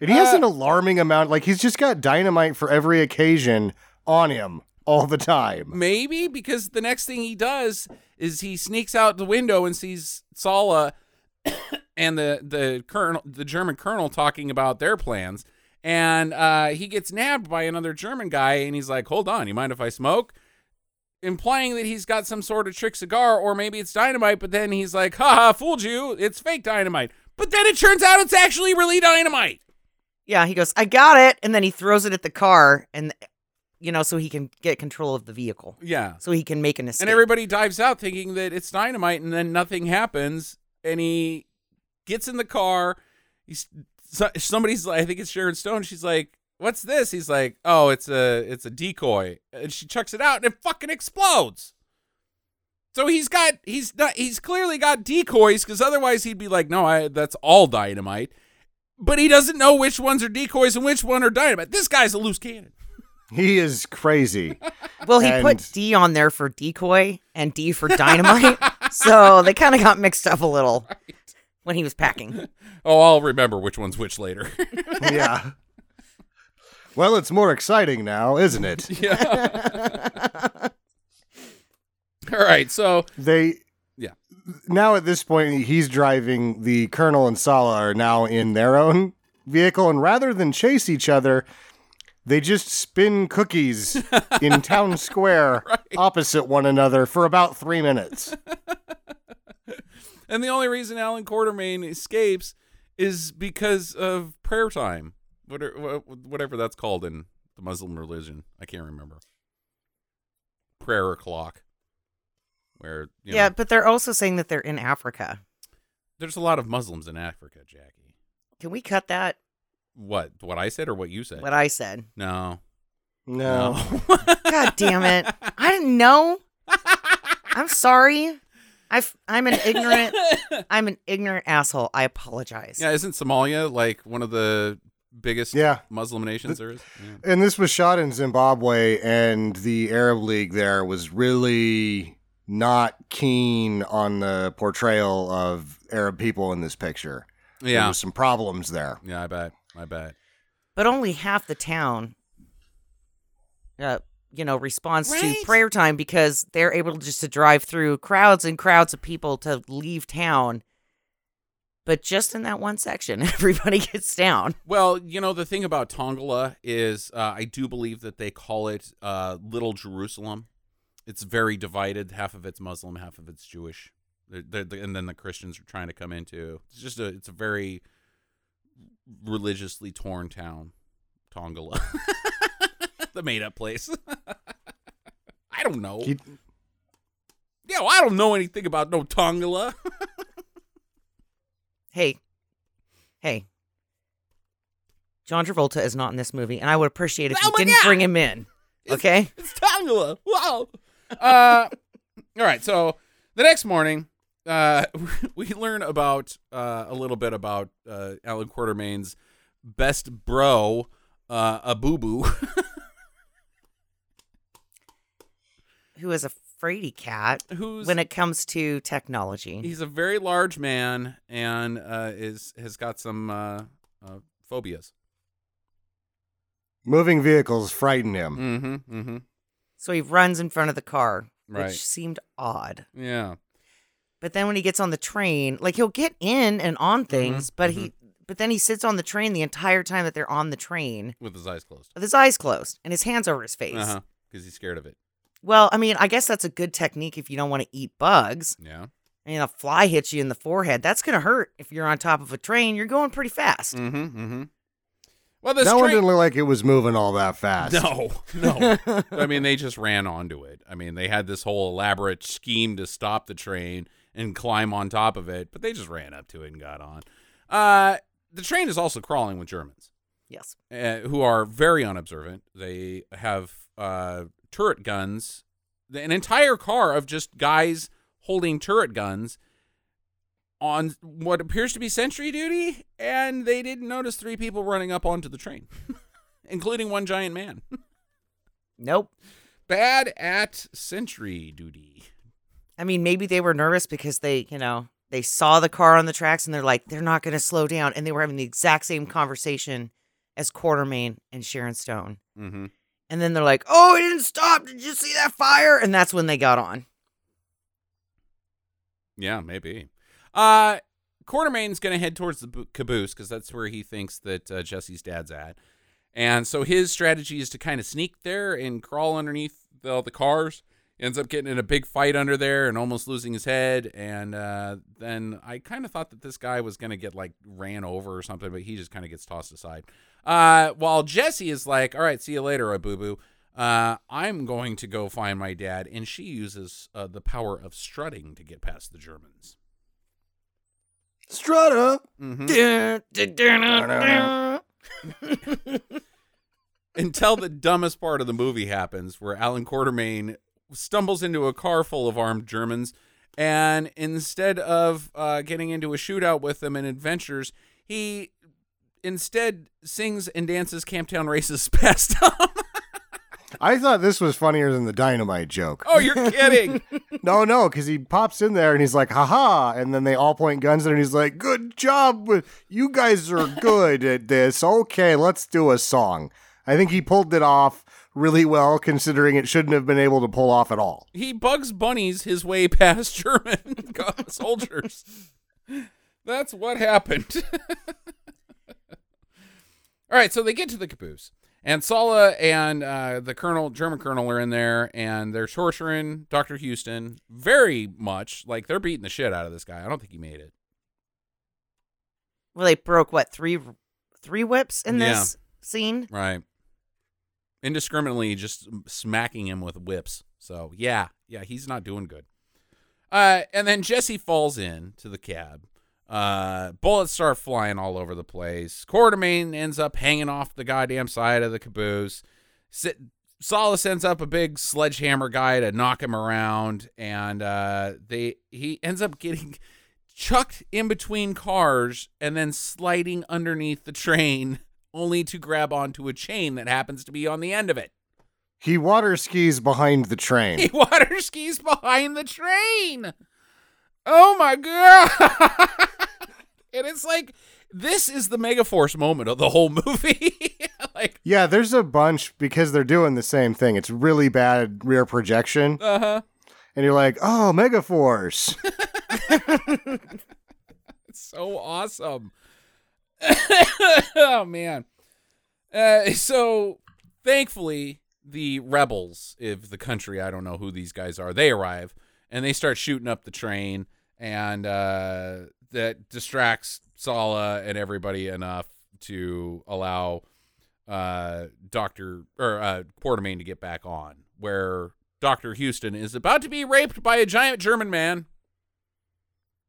And he has Uh, an alarming amount. Like he's just got dynamite for every occasion on him all the time. Maybe because the next thing he does is he sneaks out the window and sees Sallah and the the colonel, the German colonel, talking about their plans, and uh, he gets nabbed by another German guy, and he's like, "Hold on, you mind if I smoke?" Implying that he's got some sort of trick cigar, or maybe it's dynamite. But then he's like, "Ha ha, fooled you! It's fake dynamite." But then it turns out it's actually really dynamite. Yeah, he goes, I got it. And then he throws it at the car and, you know, so he can get control of the vehicle. Yeah, So he can make an escape. And everybody dives out thinking that it's dynamite, and then nothing happens. And he gets in the car. He's so, somebody's. I think it's Sharon Stone. She's like, "What's this?" He's like, "Oh, it's a it's a decoy." And she chucks it out, and it fucking explodes. So he's got he's not he's clearly got decoys because otherwise he'd be like, "No, I that's all dynamite." But he doesn't know which ones are decoys and which one are dynamite. This guy's a loose cannon. He is crazy. well, he and- put D on there for decoy and D for dynamite. so they kind of got mixed up a little when he was packing. Oh, I'll remember which one's which later. yeah. Well, it's more exciting now, isn't it? Yeah. All right. So They Yeah. Now at this point he's driving the Colonel and Sallah are now in their own vehicle and rather than chase each other they just spin cookies in town square opposite one another for about 3 minutes. and the only reason Alan Quatermain escapes is because of prayer time, whatever, whatever that's called in the Muslim religion. I can't remember. Prayer clock, where you yeah, know, but they're also saying that they're in Africa. there's a lot of Muslims in Africa, Jackie. Can we cut that? What what I said or what you said? What I said. no, No. God damn it! I didn't know. I'm sorry. I've, I'm an ignorant. I'm an ignorant asshole. I apologize. yeah, isn't Somalia like one of the biggest Yeah. Muslim nations there is? Yeah. And this was shot in Zimbabwe, and the Arab League there was really not keen on the portrayal of Arab people in this picture. There Yeah, was some problems there. yeah, I bet, I bet. But only half the town, uh, you know, responds Right. to prayer time because they're able just to drive through crowds and crowds of people to leave town. But just in that one section, everybody gets down. Well, you know, the thing about Tongala is uh, I do believe that they call it uh, Little Jerusalem. It's very divided. Half of it's Muslim, half of it's Jewish. They're, they're, and then the Christians are trying to come into. It's just a. It's a very religiously torn town, Tongala, the made-up place. I don't know. He- yeah, well, I don't know anything about no Tongala. Hey, hey. John Travolta is not in this movie, and I would appreciate if Oh you didn't God! bring him in. Okay? It's Tongala. Wow. Uh, all right. So the next morning, uh, we learn about uh, a little bit about uh, Alan Quatermain's best bro, uh, a boo boo. Who is a fraidy cat Who's when it comes to technology. he's a very large man and uh, is has got some uh, uh, phobias. Moving vehicles frighten him. Mm-hmm. Mm-hmm. So he runs in front of the car, Right. which seemed odd. Yeah. But then when he gets on the train, like he'll get in and on Mm-hmm. things, but he but then he sits on the train the entire time that they're on the train With his eyes closed. with his eyes closed and his hands over his face. Uh huh. Because he's scared of it. Well, I mean, I guess that's a good technique if you don't want to eat bugs. Yeah. And a fly hits you in the forehead. That's gonna hurt if you're on top of a train. You're going pretty fast. Mm-hmm. Well, this That one didn't look like it was moving all that fast. No, no. I mean, they just ran onto it. I mean, they had this whole elaborate scheme to stop the train and climb on top of it, but they just ran up to it and got on. Uh, the train is also crawling with Germans Yes. uh, who are very unobservant. They have uh, turret guns, an entire car of just guys holding turret guns on what appears to be sentry duty, and they didn't notice three people running up onto the train, including one giant man. Nope. Bad at sentry duty. I mean, maybe they were nervous because they, you know, they saw the car on the tracks and they're like, they're not going to slow down. And they were having the exact same conversation as Quatermain and Sharon Stone. Mm-hmm. And then they're like, oh, it didn't stop. Did you see that fire? And that's when they got on. Yeah, maybe. Uh, Quatermain's going to head towards the caboose because that's where he thinks that uh, Jesse's dad's at. And so his strategy is to kind of sneak there and crawl underneath the, the cars. Ends up getting in a big fight under there and almost losing his head. And uh, then I kind of thought that this guy was going to get like ran over or something, but he just kind of gets tossed aside. Uh, while Jesse is like, all right, see you later, boo boo. Uh, I'm going to go find my dad. And she uses uh, the power of strutting to get past the Germans. Strut up. until the dumbest part of the movie happens where Alan Quatermain stumbles into a car full of armed Germans and instead of uh, getting into a shootout with them and adventures he instead sings and dances Camptown Races past them. I thought this was funnier than the dynamite joke. oh, you're kidding. No, no, because he pops in there and he's like, haha. And then they all point guns at him and he's like, good job. You guys are good at this. Okay, let's do a song. I think he pulled it off really well, considering it shouldn't have been able to pull off at all. he bugs bunnies his way past German soldiers. That's what happened. All right, so they get to the caboose, and Sallah and uh, the colonel, German colonel, are in there, and they're torturing Doctor Huston very much. Like they're beating the shit out of this guy. I don't think he made it. Well, they broke what three three whips in Yeah. this scene. Right. Indiscriminately just smacking him with whips. So, yeah. Yeah, he's not doing good. Uh, and then Jesse falls in to the cab. Uh, bullets start flying all over the place. Quatermain ends up hanging off the goddamn side of the caboose. Sit, Solace ends up a big sledgehammer guy to knock him around, and uh, they he ends up getting chucked in between cars and then sliding underneath the train, only to grab onto a chain that happens to be on the end of it. He water skis behind the train. He water skis behind the train. Oh my god! And it's like this is the Megaforce moment of the whole movie. like, Yeah, there's a bunch because they're doing the same thing. It's really bad rear projection. uh huh. And you're like, oh, Megaforce. It's so awesome. oh man. Uh, so thankfully the rebels of the country, I don't know who these guys are, they arrive and they start shooting up the train and uh, that distracts Sallah and everybody enough to allow uh, Dr. or uh, Quatermain to get back on where Dr. Huston is about to be raped by a giant German man.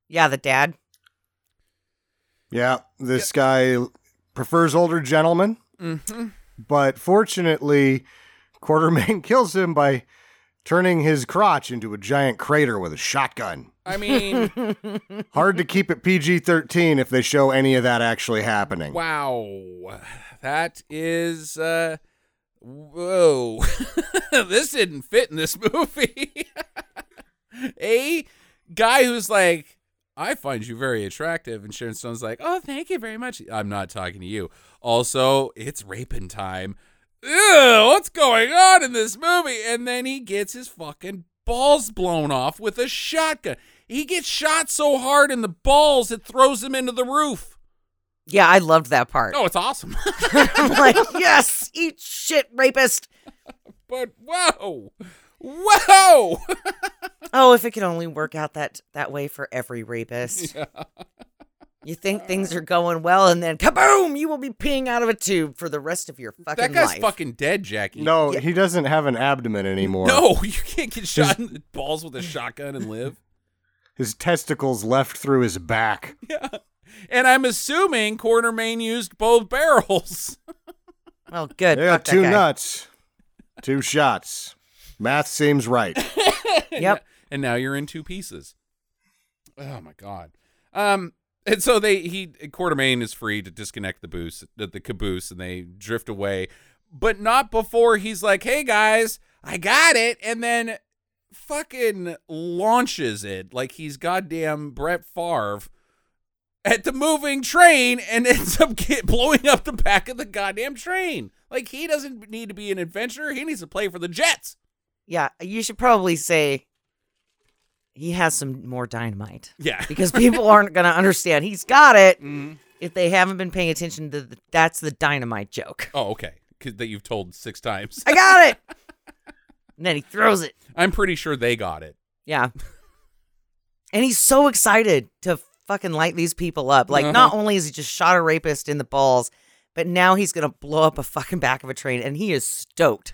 Yeah, the dad. Yeah, this guy prefers older gentlemen, Mm-hmm. but fortunately, Quatermain kills him by turning his crotch into a giant crater with a shotgun. I mean, Hard to keep it PG 13 if they show any of that actually happening. Wow. That is uh whoa. this didn't fit in this movie. a guy who's like, I find you very attractive, and Sharon Stone's like, Oh, thank you very much. I'm not talking to you. Also, it's raping time. Ew, what's going on in this movie? And then he gets his fucking balls blown off with a shotgun. He gets shot so hard in the balls it throws him into the roof. Yeah, I loved that part. Oh, it's awesome. I'm like, yes, eat shit, rapist. but whoa, whoa. Oh, if it could only work out that that way for every rapist. You think things are going well, and then kaboom, you will be peeing out of a tube for the rest of your fucking life. that guy's life. fucking dead, Jackie. No, he doesn't have an abdomen anymore. no, you can't get shot in the balls with a shotgun and live. His testicles left through his back. Yeah, and I'm assuming Quatermain used both barrels. Well, good. They got Fuck two nuts, two shots. Math seems right. Yep. and now you're in two pieces. Oh my god. Um, and so they he Quatermain is free to disconnect the boost the, caboose and they drift away, but not before he's like, "Hey guys, I got it," and then fucking launches it like he's goddamn Brett Favre at the moving train and ends up get, blowing up the back of the goddamn train. Like he doesn't need to be an adventurer; he needs to play for the Jets. Yeah, you should probably say he has some more dynamite Yeah. because people aren't going to understand. He's got it Mhm. if they haven't been paying attention to the, that's the dynamite joke. Oh, okay. 'Cause that you've told six times. I got it. and then he throws it. I'm pretty sure they got it. Yeah. And he's so excited to fucking light these people up. Like, Uh-huh. not only is he just shot a rapist in the balls, but now he's going to blow up a fucking back of a train, and he is stoked.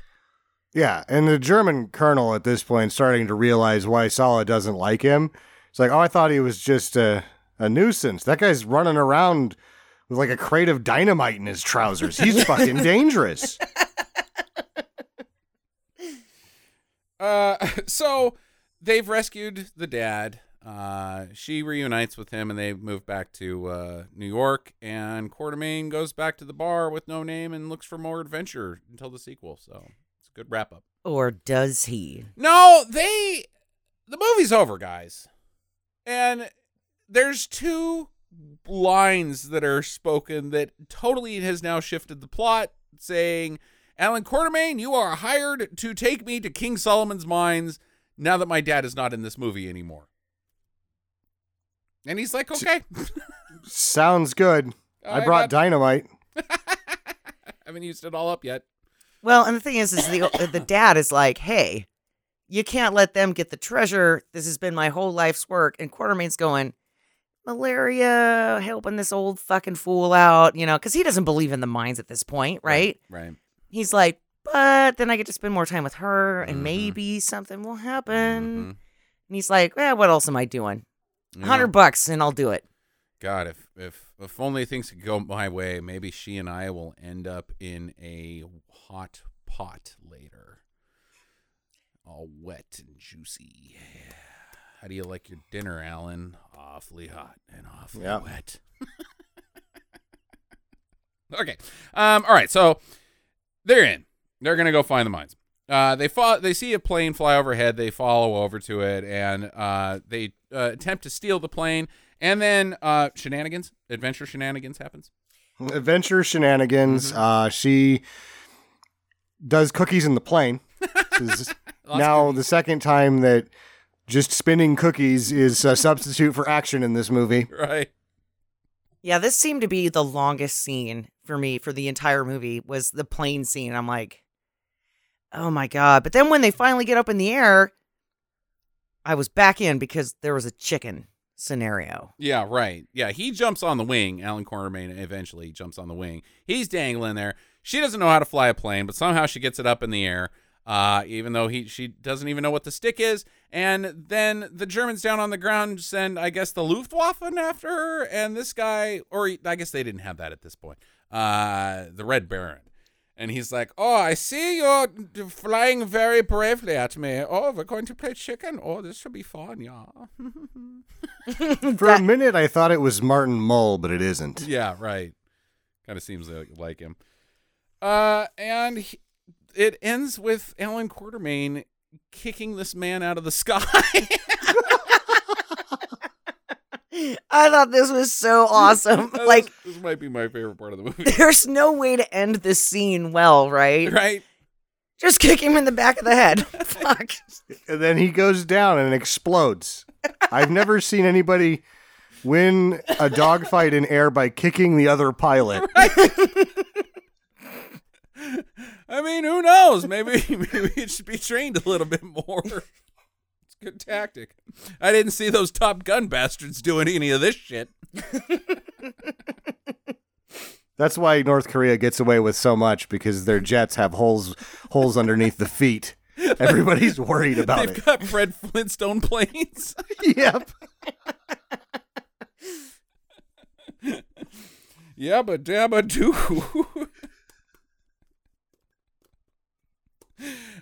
Yeah, and the German colonel at this point starting to realize why Sallah doesn't like him. It's like, oh, I thought he was just a, a nuisance. That guy's running around with like a crate of dynamite in his trousers. He's fucking dangerous. Uh, so they've rescued the dad. Uh, she reunites with him and they move back to uh, New York. And Quatermain goes back to the bar with no name and looks for more adventure until the sequel. So good wrap up. Or does he? No, they. The movie's over, guys. And there's two lines that are spoken that totally has now shifted the plot, saying, Alan Quatermain, you are hired to take me to King Solomon's mines now that my dad is not in this movie anymore. And he's like, okay. Sounds good. I brought got- dynamite. I haven't used it all up yet. Well, and the thing is, is the the dad is like, "Hey, you can't let them get the treasure. This has been my whole life's work." And Quatermain's going, malaria, helping this old fucking fool out, you know, because he doesn't believe in the mines at this point, right? Right. He's like, but then I get to spend more time with her and Mhm. maybe something will happen. Mhm. And he's like, well, what else am I doing? Yeah. hundred bucks and I'll do it. God, if if if only things could go my way, maybe she and I will end up in a hot pot later, all wet and juicy. How do you like your dinner, Alan? Awfully hot and awfully Yep. wet. okay. Um. All right. So they're in. They're gonna go find the mines. Uh, they fall. They see a plane fly overhead. They follow over to it, and uh, they uh, attempt to steal the plane. And then uh, shenanigans, adventure shenanigans happens. Adventure shenanigans. Mm-hmm. Uh, she does cookies in the plane. Now the second time that just spinning cookies is a substitute for action in this movie. Right. Yeah, this seemed to be the longest scene for me for the entire movie was the plane scene. I'm like, oh my god! But then when they finally get up in the air, I was back in because there was a chicken scenario. Yeah. Right. Yeah. He jumps on the wing. Alan Quatermain eventually jumps on the wing. He's dangling there. She doesn't know how to fly a plane, but somehow she gets it up in the air. Uh, even though he she doesn't even know what the stick is, and then the Germans down on the ground send, I guess, the Luftwaffe after her, and this guy, or I guess they didn't have that at this point. Uh, the Red Baron, and he's like, "Oh, I see you're flying very bravely at me. Oh, we're going to play chicken. Oh, this should be fun, yeah." For a minute, I thought it was Martin Mull, but it isn't. Yeah, right. Kind of seems like, like him. Uh, and he- it ends with Alan Quatermain kicking this man out of the sky. I thought this was so awesome. like, this, this might be my favorite part of the movie. there's no way to end this scene well, right? right? Just kick him in the back of the head. Fuck. And then he goes down and explodes. I've never seen anybody win a dogfight in air by kicking the other pilot. I mean, who knows? Maybe maybe it should be trained a little bit more. It's a good tactic. I didn't see those Top Gun bastards doing any of this shit. That's why North Korea gets away with so much because their jets have holes holes underneath the feet. Everybody's worried about it. They've got Fred Flintstone planes. yep. Yabba dabba doo.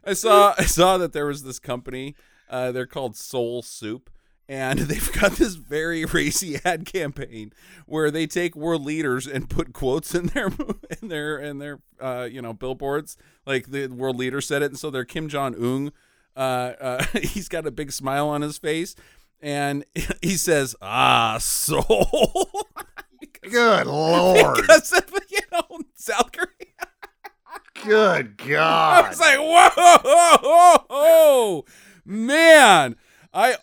I saw I saw that there was this company. Uh, they're called Soul Soup, and they've got this very racy ad campaign where they take world leaders and put quotes in their in their in their uh, you know billboards. Like the world leader said it, and so they're Kim Jong Un. Uh, uh, he's got a big smile on his face, and he says, "Ah, soul." Good lord. because of you know South Korea. Good God. I was like, whoa, whoa, whoa, man, I.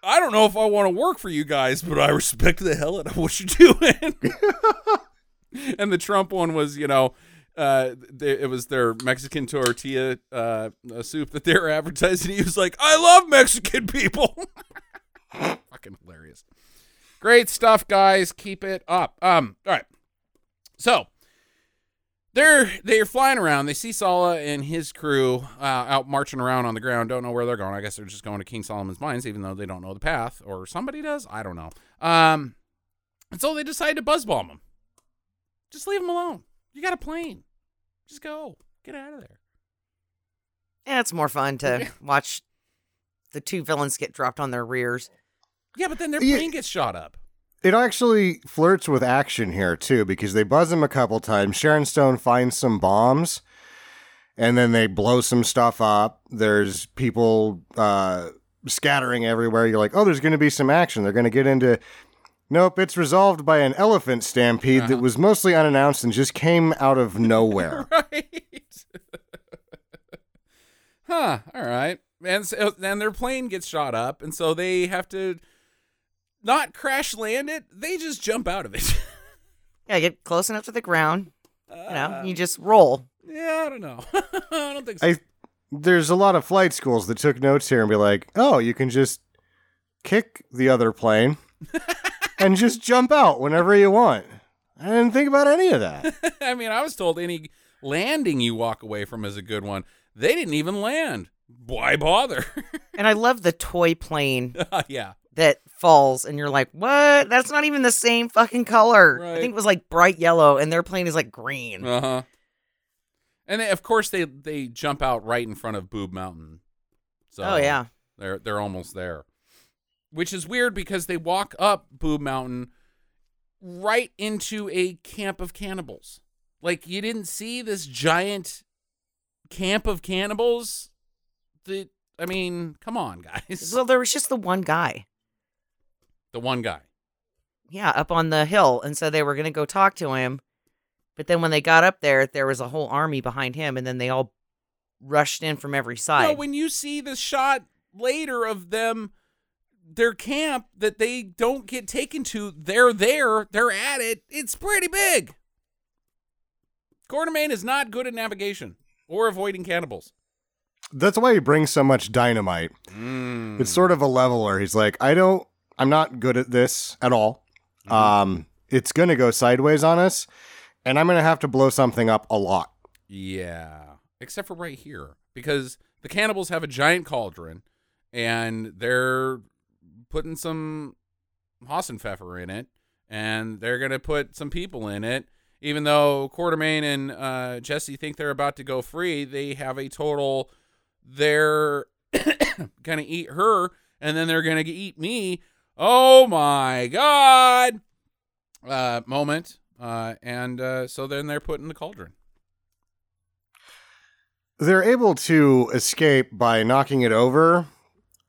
I don't know if I want to work for you guys, but I respect the hell out of what you're doing. and the Trump one was, you know, uh, they, it was their Mexican tortilla uh, uh, soup that they were advertising. He was like, "I love Mexican people." Fucking hilarious. Great stuff, guys. Keep it up. Um, all right. So they're they're flying around. They see Sallah and his crew uh, out marching around on the ground. Don't know where they're going. I guess they're just going to King Solomon's mines, even though they don't know the path, or somebody does. I don't know. Um, and so they decide to buzz bomb them. Just leave them alone. You got a plane. Just go. Get out of there. Yeah, it's more fun to watch the two villains get dropped on their rears. Yeah, but then their Yeah. plane gets shot up. It actually flirts with action here too, because they buzz him a couple times. Sharon Stone finds some bombs, and then they blow some stuff up. There's people uh, scattering everywhere. You're like, oh, there's going to be some action. They're going to get into. Nope, it's resolved by an elephant stampede that Uh-huh. was mostly unannounced and just came out of nowhere. right. huh. All right. And so, and their plane gets shot up, and so they have to not crash land it. They just jump out of it. Yeah, get close enough to the ground. You Uh, know, you just roll. yeah, I don't know. I don't think so. I there's a lot of flight schools that took notes here and be like, oh, you can just kick the other plane and just jump out whenever you want. I didn't think about any of that. I mean, I was told any landing you walk away from is a good one. They didn't even land. Why bother? And I love the toy plane yeah. That falls, and you're like, what? That's not even the same fucking color. I think it was like bright yellow, and their plane is like green. Uh huh. And they, of course they they jump out right in front of Boob Mountain. So oh, yeah. they're they're almost there, which is weird because they walk up Boob Mountain right into a camp of cannibals. Like you didn't see this giant camp of cannibals. The I mean, come on, guys. Well, there was just the one guy. The one guy. Yeah, up on the hill. And so they were going to go talk to him. But then when they got up there, there was a whole army behind him. And then they all rushed in from every No, side. when you see the shot later of them, their camp that they don't get taken to, they're there, they're at it. It's pretty big. Quatermain is not good at navigation or avoiding cannibals. That's why he brings so much dynamite. Mm. It's sort of a leveler. He's like, I don't, I'm not good at this at all. Um, it's gonna go sideways on us, and I'm gonna have to blow something up a lot. Yeah, except for right here because the cannibals have a giant cauldron and they're putting some Hassenpfeffer in it and they're going to put some people in it. Even though Quatermain and uh, Jesse think they're about to go free, they have a total, they're going to eat her and then they're going to eat me. Oh my God. Uh, moment. Uh, and uh, so then they're put in the cauldron. They're able to escape by knocking it over,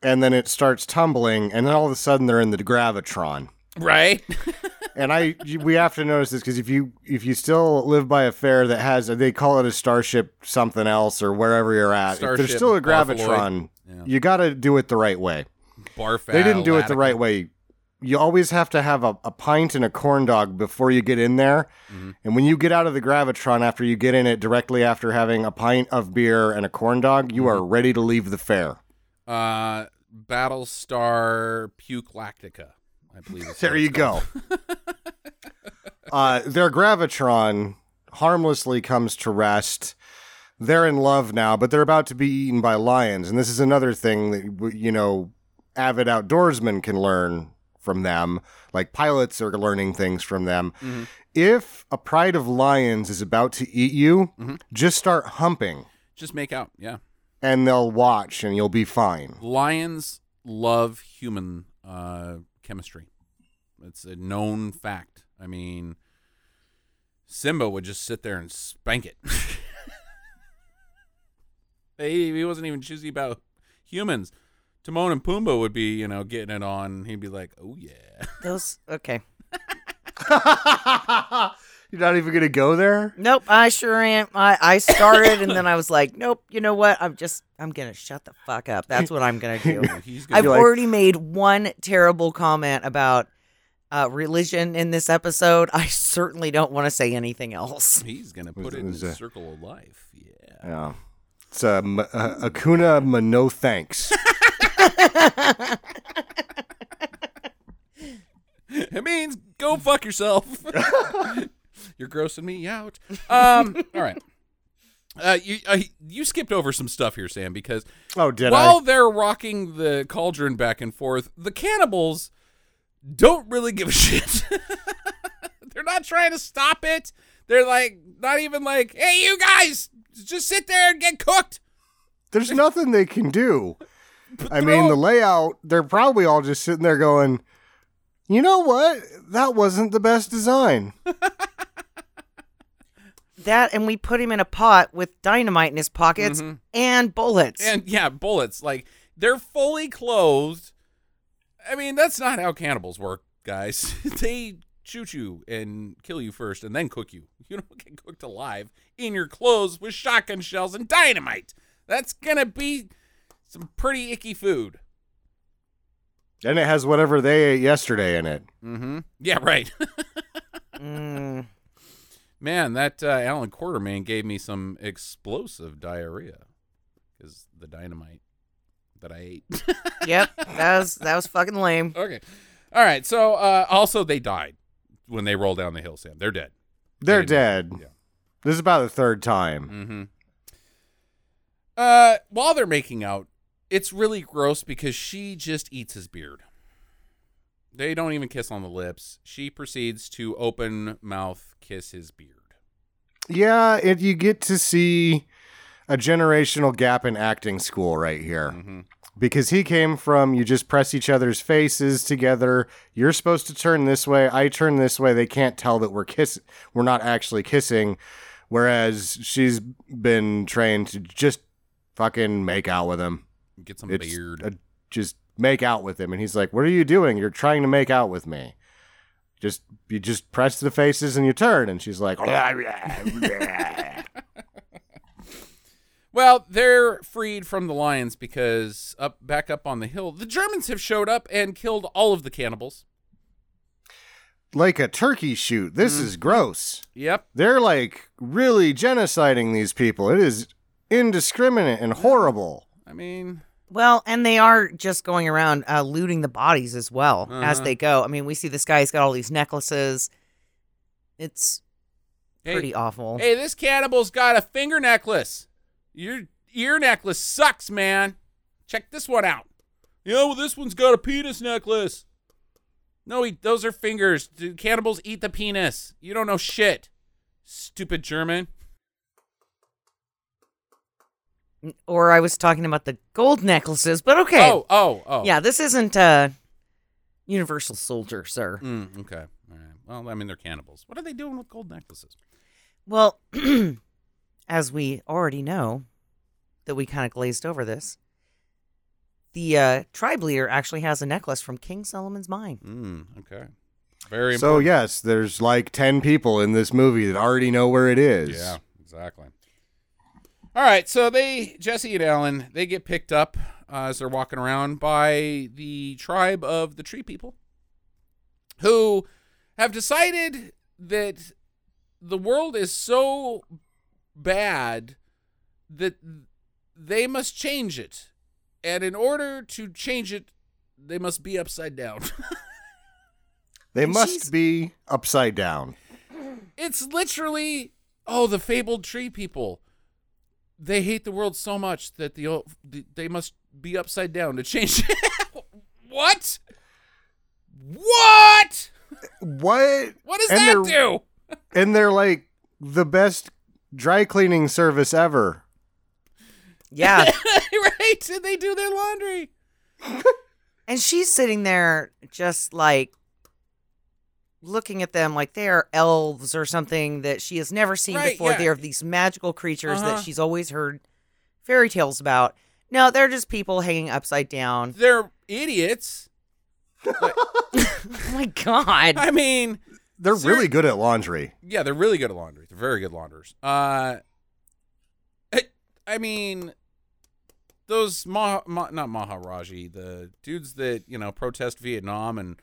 and then it starts tumbling, and then all of a sudden they're in the gravitron. Right? and I we have to notice this because if you if you still live by a fair that has they call it a starship something else or wherever you're at, if there's still a gravitron, Yeah. you got to do it the right way. Barf. They didn't do it the right way. You always have to have a, a pint and a corn dog before you get in there. Mm-hmm. And when you get out of the gravitron after you get in it directly after having a pint of beer and a corn dog, you Mm-hmm. are ready to leave the fair. Uh, Battlestar Puke Lactica, I believe. There you go. uh, their gravitron harmlessly comes to rest. They're in love now, but they're about to be eaten by lions. And this is another thing that, you know, avid outdoorsmen can learn from them. Like pilots are learning things from them. Mm-hmm. If a pride of lions is about to eat you, Mm-hmm. just start humping Just make out. Yeah. and they'll watch and you'll be fine. Lions love human uh, chemistry. It's a known fact. I mean, Simba would just sit there and spank it. he, he wasn't even choosy about humans. Timon and Pumbaa would be, you know, getting it on. He'd be like, "Oh yeah." Those, okay. You're not even going to go there? Nope, I sure am. I, I started and then I was like, nope, you know what? I'm just, I'm going to shut the fuck up. That's what I'm going to do. He's gonna I've be like- already made one terrible comment about uh, religion in this episode. I certainly don't want to say anything else. He's gonna put it in was the a- circle of life. Yeah. Yeah. It's a, m- a, Akuna ma no thanks. It means go fuck yourself. You're grossing me out. Um. all right. Uh, you uh, you skipped over some stuff here, Sam, because Oh, did while I? they're rocking the cauldron back and forth, the cannibals don't really give a shit. they're not trying to stop it. They're like not even like, "Hey, you guys, just sit there and get cooked." There's nothing they can do. I mean, the layout, they're probably all just sitting there going, you know what? That wasn't the best design. That, and we put him in a pot with dynamite in his pockets mm-hmm. and bullets. And yeah, bullets. Like they're fully clothed. I mean, that's not how cannibals work, guys. they shoot you and kill you first and then cook you. You don't get cooked alive in your clothes with shotgun shells and dynamite. That's gonna be some pretty icky food. And it has whatever they ate yesterday in it. Mm-hmm. Yeah, right. Mm, Man, that uh, Alan Quatermain gave me some explosive diarrhea because the dynamite that I ate. yep, that was that was fucking lame. Okay. All right. So uh, also they died when they roll down the hill, Sam. They're dead. They're They- dead. yeah. This is about the third time. Mm-hmm. Uh, while they're making out, it's really gross because she just eats his beard. They don't even kiss on the lips. She proceeds to open mouth kiss his beard. Yeah, and you get to see a generational gap in acting school right here. Mhm. Because he came from you just press each other's faces together. You're supposed to turn this way. I turn this way. They can't tell that we're kiss. We're not actually kissing. Whereas she's been trained to just fucking make out with him. Get some It's beard. just make out with him, and he's like, "What are you doing? You're trying to make out with me." Just you just press the faces and you turn, and she's like, Well, they're freed from the lions because up back up on the hill, the Germans have showed up and killed all of the cannibals. like a turkey shoot. This Mm-hmm. is gross. Yep. They're like really genociding these people. It is indiscriminate and horrible. I mean, Well, and they are just going around uh, looting the bodies as well as Uh-huh. they go. I mean, we see this guy's got all these necklaces. It's hey, pretty awful. Hey, this cannibal's got a finger necklace. Your ear necklace sucks, man. Check this one out. Yeah, well, this one's got a penis necklace. No, he, those are fingers. Dude, cannibals eat the penis. You don't know shit. Stupid German. Or I was talking about the gold necklaces, but okay. Oh, oh, oh. Yeah, this isn't uh, Universal Soldier, sir. Mm, okay. All right. Well, I mean, they're cannibals. What are they doing with gold necklaces? Well, as we already know, that we kind of glazed over this, the uh, tribe leader actually has a necklace from King Solomon's mine. Mm, okay. Very So important. yes, there's like ten people in this movie that already know where it is. Yeah, exactly. All right, so they Jesse and Alan they get picked up uh, as they're walking around by the tribe of the Tree People, who have decided that the world is so bad that they must change it, and in order to change it, they must be upside down. They And must she's- be upside down. It's literally oh the fabled tree people. They hate the world so much that the they must be upside down to change. what? What? What? What does And that do? And they're like the best dry cleaning service ever. Yeah. right? And they do their laundry. and she's sitting there just like looking at them like they are elves or something that she has never seen Right, before. yeah. They're these magical creatures Uh-huh. that she's always heard fairy tales about. No, they're just people hanging upside down. They're idiots. Oh my god. I mean, They're Ser- really good at laundry. yeah, they're really good at laundry. They're very good launders. Uh, I, I mean, those Ma, Ma, not Maharaji, the dudes that you know protest Vietnam and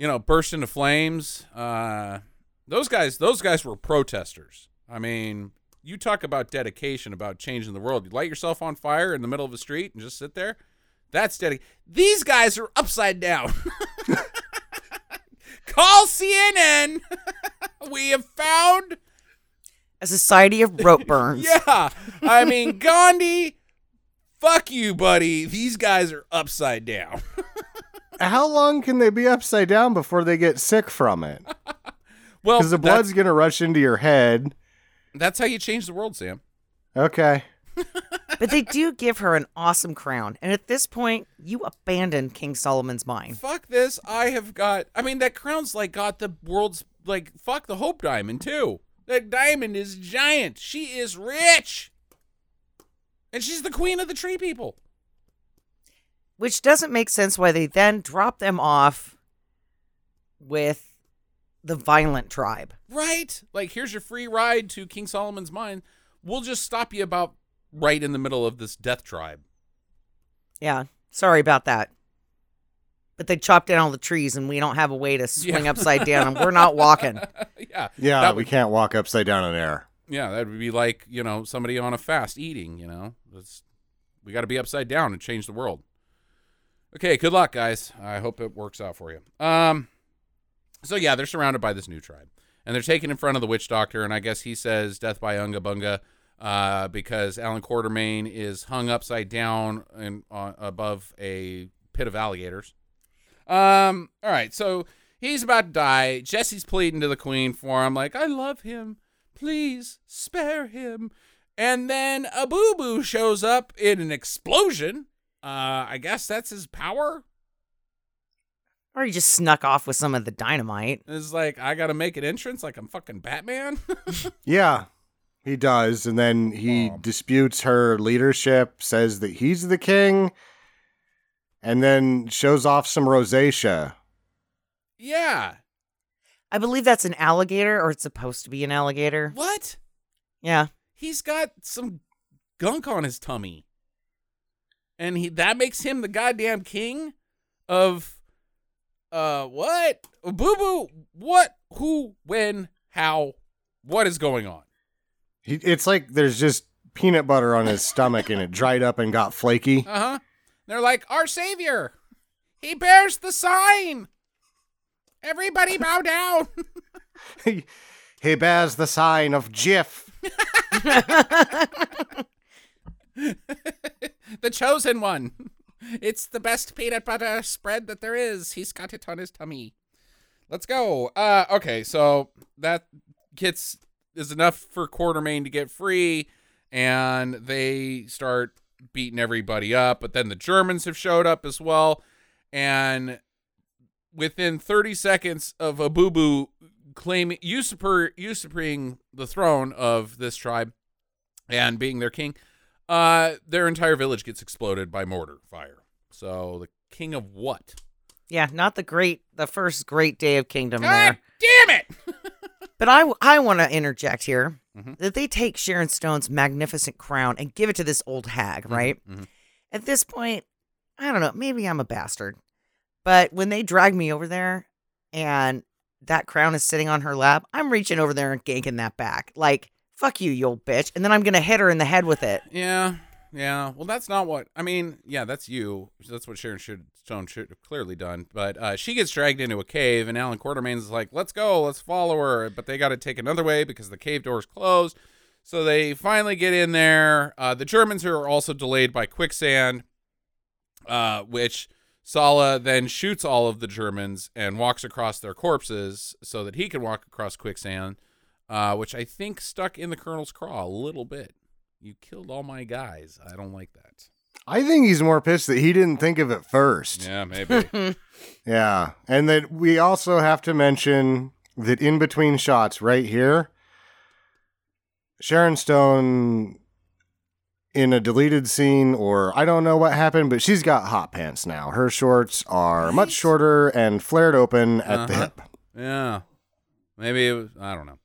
you know burst into flames. Uh, those guys, those guys were protesters. I mean, you talk about dedication, about changing the world. You light yourself on fire in the middle of the street and just sit there. That's dedication. These guys are upside down. Call CNN. we have found A society of rope burns. yeah. I mean, Gandhi, fuck you, buddy. These guys are upside down. How long can they be upside down before they get sick from it? Well, Because the blood's gonna rush into your head. that's, that's how you change the world, Sam. Okay. But they do give her an awesome crown. And at this point, you abandon King Solomon's mine. Fuck this. I have got, I mean, that crown's like got the world's, like, fuck the Hope Diamond, too. That diamond is giant. She is rich. And she's the queen of the tree people. Which doesn't make sense why they then drop them off with the violent tribe. Right? Like, here's your free ride to King Solomon's mine. We'll just stop you about right in the middle of this death tribe. Yeah. Sorry about that. But they chopped down all the trees and we don't have a way to swing Yeah. upside down and we're not walking. yeah. Yeah, That we would- can't walk upside down in air. Yeah, that would be like, you know, somebody on a fast eating, you know. That's we got to be upside down and change the world. Okay, good luck, guys. I hope it works out for you. Um, so yeah, they're surrounded by this new tribe, and they're taken in front of the witch doctor, and I guess he says "death by unga bunga," uh, because Alan Quatermain is hung upside down and uh, above a pit of alligators. Um, all right, so he's about to die. Jesse's pleading to the queen for him, like, "I love him, please spare him." And then a boo boo shows up in an explosion. Uh, I guess that's his power. Or he just snuck off with some of the dynamite. It's like I gotta make an entrance, like I'm fucking Batman. Yeah, he does. And then he disputes her leadership, says that he's the king, and then shows off some rosacea. yeah. I believe that's an alligator, or it's supposed to be an alligator. What? Yeah. He's got some gunk on his tummy, and he that makes him the goddamn king of uh what? Boo boo. What? Who? When? How? What is going on? He, it's like there's just peanut butter on his stomach and it dried up and got flaky. Uh huh. They're like our savior. He bears the sign. Everybody bow down. he, he bears the sign of Jif. the chosen one. It's the best peanut butter spread that there is. He's got it on his tummy. Let's go. Uh okay, so that gets is enough for Quatermain to get free and they start beating everybody up, but then the Germans have showed up as well and within 30 seconds of a boo boo claiming usurper usurping the throne of this tribe and being their king, uh, their entire village gets exploded by mortar fire. So the king of what? Yeah, not the great, the first great day of kingdom God there. damn it! But I, I want to interject here Mhm. that they take Sharon Stone's magnificent crown and give it to this old hag, right? mhm. At this point, I don't know, maybe I'm a bastard. But when they drag me over there and that crown is sitting on her lap, I'm reaching over there and ganking that back. Like, fuck you, you old bitch. And then I'm going to hit her in the head with it. Yeah, yeah. Well, that's not what I mean. Yeah, that's you. That's what Sharon should Stone should have clearly done. But uh, she gets dragged into a cave, and Alan Quatermain's like, "Let's go, let's follow her." But they got to take another way because the cave door's closed. So they finally get in there. Uh, the Germans are also delayed by quicksand, uh, which Sallah then shoots all of the Germans and walks across their corpses so that he can walk across quicksand, uh, which I think stuck in the Colonel's craw a little bit. You killed all my guys. I don't like that. I think he's more pissed that he didn't think of it first. Yeah, maybe. Yeah. And that we also have to mention that in between shots right here, Sharon Stone in a deleted scene, or I don't know what happened, but she's got hot pants now. Her shorts are much shorter and flared open at the Uh-huh. hip. yeah. Maybe it was, I don't know.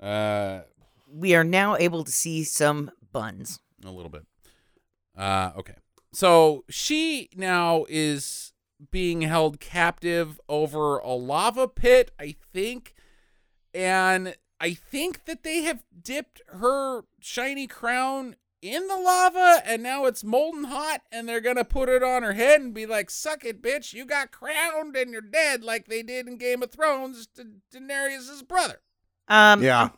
Uh, We are now able to see some buns. a little bit. Uh, okay. So she now is being held captive over a lava pit, I think. And I think that they have dipped her shiny crown in the lava and now it's molten hot and they're to put it on her head and be like, suck it, bitch. You got crowned and you're dead like they did in Game of Thrones to Daenerys' brother. Um, Yeah.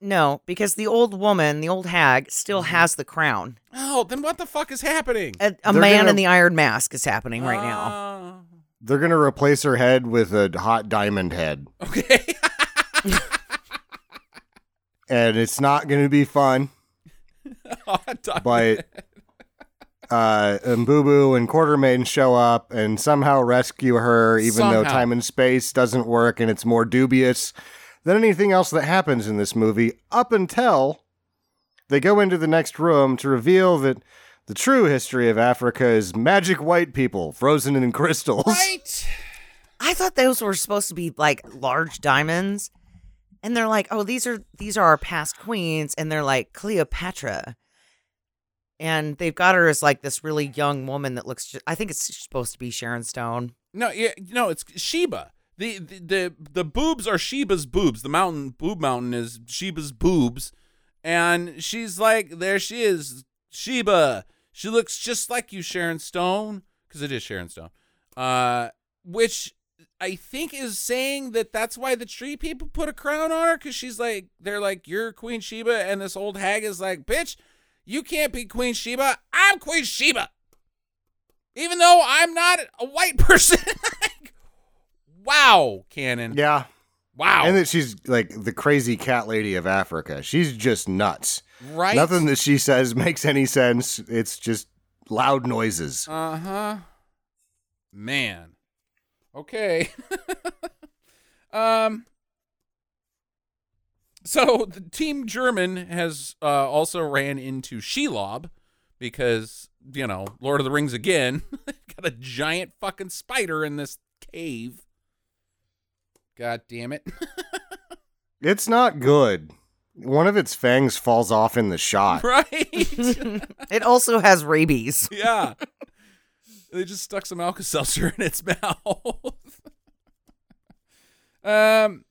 No, because the old woman, the old hag, still Mm-hmm. has the crown. Oh, then what the fuck is happening? A, a They're man gonna- in the iron mask is happening right now. now. They're going to replace her head with a hot diamond head. Okay. And it's not going to be fun, but uh, Mbubu and Quatermain show up and somehow rescue her, even though Somehow. time and space doesn't work and it's more dubious than anything else that happens in this movie, up until they go into the next room to reveal that the true history of Africa is magic white people frozen in crystals. right. I thought those were supposed to be like large diamonds. And they're like, oh, these are these are our past queens, and they're like Cleopatra. And they've got her as like this really young woman that looks. Just, I think it's supposed to be Sharon Stone. No, yeah, no, it's Sheba. The, the the boobs are Sheba's boobs. The mountain boob mountain is Sheba's boobs, and she's like, there she is, Sheba. She looks just like you, Sharon Stone, because because it is Sharon Stone. Uh, which I think is saying that that's why the tree people put a crown on her because she's like, they're like, you're Queen Sheba, and this old hag is like, bitch, you can't be Queen Sheba. I'm Queen Sheba, even though I'm not a white person. Wow, canon. Yeah. Wow. And that she's like the crazy cat lady of Africa. She's just nuts. right. Nothing that she says makes any sense. It's just loud noises. Uh huh. Man. Okay. um. So the team German has uh, also ran into Shelob because you know Lord of the Rings again got a giant fucking spider in this cave. God damn it! It's not good. One of its fangs falls off in the shot. right? It also has rabies. yeah. They just stuck some Alka Seltzer in its mouth. um,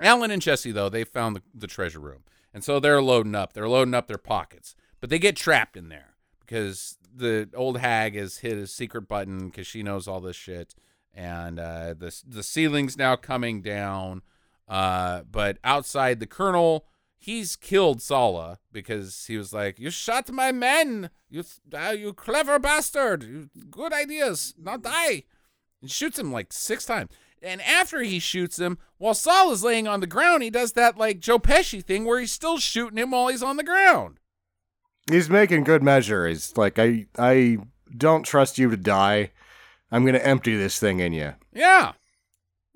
Alan and Jesse, though, they found the, the treasure room. And so they're loading up. They're loading up their pockets. But they get trapped in there because the old hag has hit a secret button because she knows all this shit. And uh, the, the ceiling's now coming down. Uh, but outside, the colonel he's killed Sallah because he was like, "You shot my men, you uh, you clever bastard, you, good ideas, not die." And shoots him like six times. And after he shoots him, while Saul is laying on the ground, he does that like Joe Pesci thing where he's still shooting him while he's on the ground. He's making good measure. He's like, I I don't trust you to die. I'm gonna empty this thing in you. Yeah.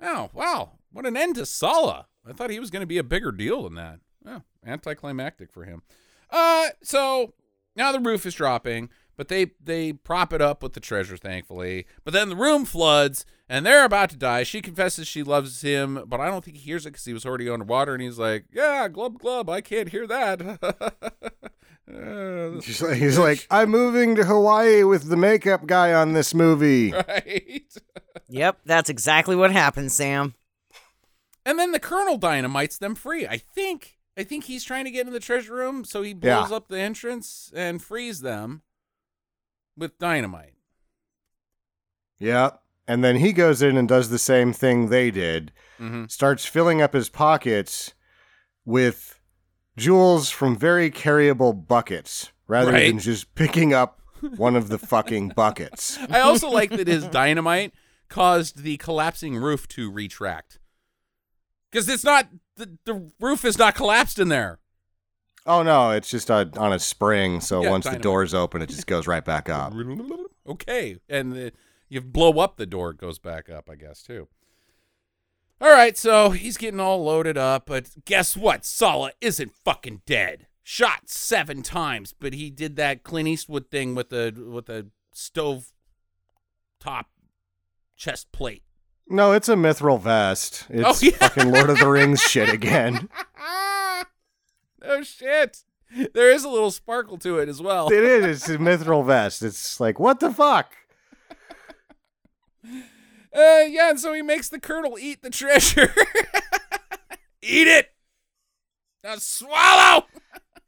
Oh, wow. What an end to Sallah. I thought he was going to be a bigger deal than that. Yeah, anticlimactic for him. Uh, so now the roof is dropping, but they they prop it up with the treasure, thankfully. But then the room floods, and they're about to die. She confesses she loves him, but I don't think he hears it because he was already underwater, and he's like, "Yeah, glub glub, I can't hear that." Uh, She's like, he's like, I'm moving to Hawaii with the makeup guy on this movie. right. Yep, that's exactly what happened, Sam. And then the colonel dynamites them free. I think. I think he's trying to get in the treasure room, so he blows Yeah. up the entrance and frees them with dynamite. Yeah. And then he goes in and does the same thing they did. Mm-hmm. Starts filling up his pockets with jewels from very carryable buckets rather Right. than just picking up one of the fucking buckets. I also like that his dynamite caused the collapsing roof to retract. Because it's not the, the roof is not collapsed in there. Oh no, it's just a, on a spring, so Yeah, once dynamite. the doors open, it just goes right back up. Okay, and the, you blow up the door, it goes back up, I guess too. All right, so he's getting all loaded up, but guess what? Sallah isn't fucking dead. Shot seven times, but he did that Clint Eastwood thing with the with the stove top chest plate. No, it's a mithril vest. Oh, it's Oh, yeah. fucking Lord of the Rings shit again. oh shit! There is a little sparkle to it as well. It is. It's a mithril vest. It's like, what the fuck? Uh, yeah, and so he makes the colonel eat the treasure. eat it. Now swallow.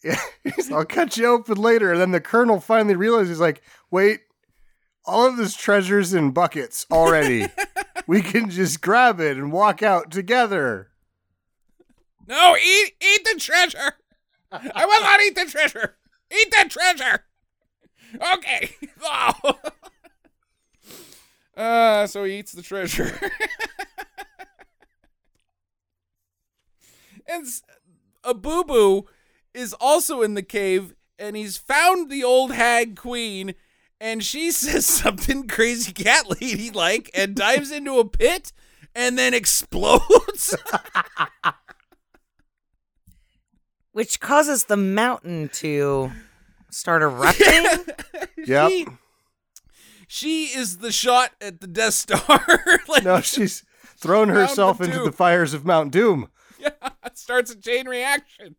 Yeah, I'll cut you open later. And then the colonel finally realizes, he's like, wait, all of this treasure's in buckets already. we can just grab it and walk out together. No, eat eat the treasure. I will not eat the treasure. Eat the treasure. Okay. Oh. Uh, so he eats the treasure. and a boo boo is also in the cave, and he's found the old hag queen, and she says something crazy cat lady like, and dives into a pit, and then explodes. Which causes the mountain to start erupting. Yep. She, she is the shot at the Death Star. like, No, she's thrown herself into two. the fires of Mount Doom. yeah, it starts a chain reaction.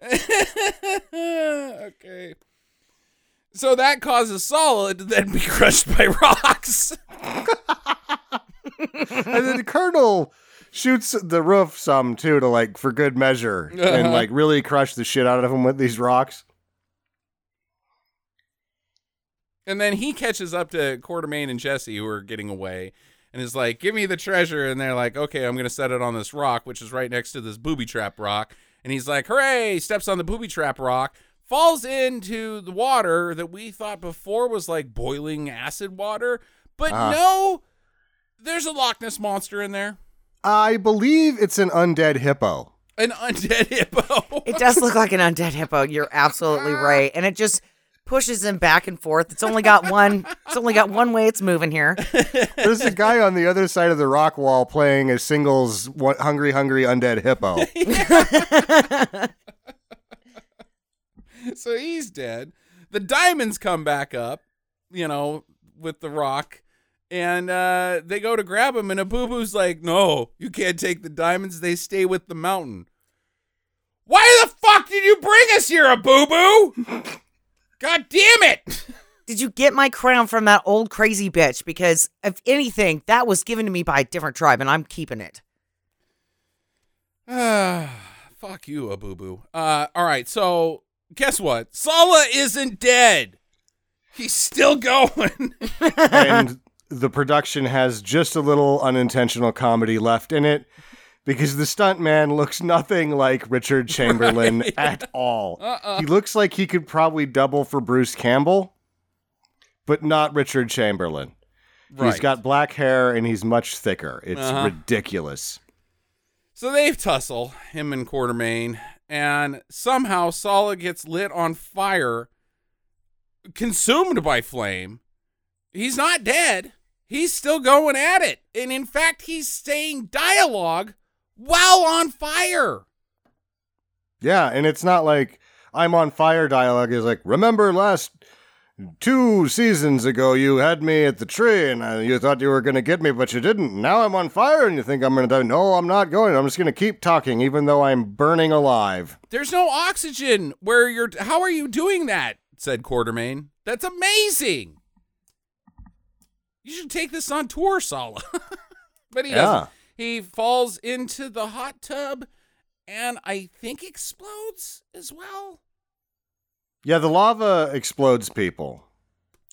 okay. So that causes Solid to then be crushed by rocks. and then the colonel shoots the roof some too to like for good measure and Uh-huh. like really crush the shit out of him with these rocks. And then he catches up to Quatermain and Jesse, who are getting away, and is like, "Give me the treasure." And they're like, "Okay, I'm gonna set it on this rock, which is right next to this booby trap rock." And he's like, "Hooray!" Steps on the booby trap rock, falls into the water that we thought before was like boiling acid water, but Ah. no, there's a Loch Ness monster in there, I believe it's an undead hippo. an undead hippo. It does look like an undead hippo. You're absolutely right. And it just pushes him back and forth. It's only got one it's only got one way it's moving here. There's a guy on the other side of the rock wall playing a singles one- hungry, hungry undead hippo. so he's dead. The diamonds come back up, you know, with the rock, and uh, they go to grab him, and Abubu's like, "No, you can't take the diamonds. They stay with the mountain." Why the fuck did you bring us here, Abubu? God damn it! Did you get my crown from that old crazy bitch? Because if anything, that was given to me by a different tribe and I'm keeping it. Ah, fuck you, Abubu. Uh, all right, so guess what? Sallah isn't dead. He's still going. and the production has just a little unintentional comedy left in it because the stuntman looks nothing like Richard Chamberlain at all. Uh-uh. He looks like he could probably double for Bruce Campbell, but not Richard Chamberlain. He's got black hair and he's much thicker. It's Uh-huh. ridiculous. So they tussle, him and Quatermain, and somehow Sallah gets lit on fire, consumed by flame. He's not dead. He's still going at it. And in fact, he's saying dialogue while on fire. Yeah, and it's not like I'm on fire dialogue is like, remember last two seasons ago you had me at the tree and uh, you thought you were going to get me, but you didn't. Now I'm on fire and you think I'm going to die. No, I'm not going. I'm just going to keep talking even though I'm burning alive. There's no oxygen where you're. How are you doing that? said Quatermain. That's amazing. You should take this on tour, Sallah. but he Yeah. doesn't. He falls into the hot tub and I think explodes as well. Yeah, the lava explodes people.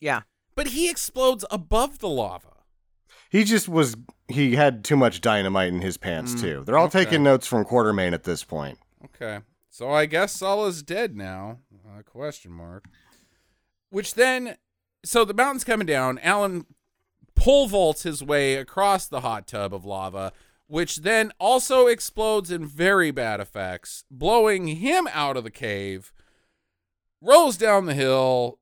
Yeah. But he explodes above the lava. He just was, he had too much dynamite in his pants, Mm, too. They're all okay. taking notes from Quatermain at this point. Okay. So I guess Sallah's dead now. Uh, question mark. Which then, so the mountain's coming down. Alan pole vaults his way across the hot tub of lava, which then also explodes in very bad effects, blowing him out of the cave. Rolls down the hill.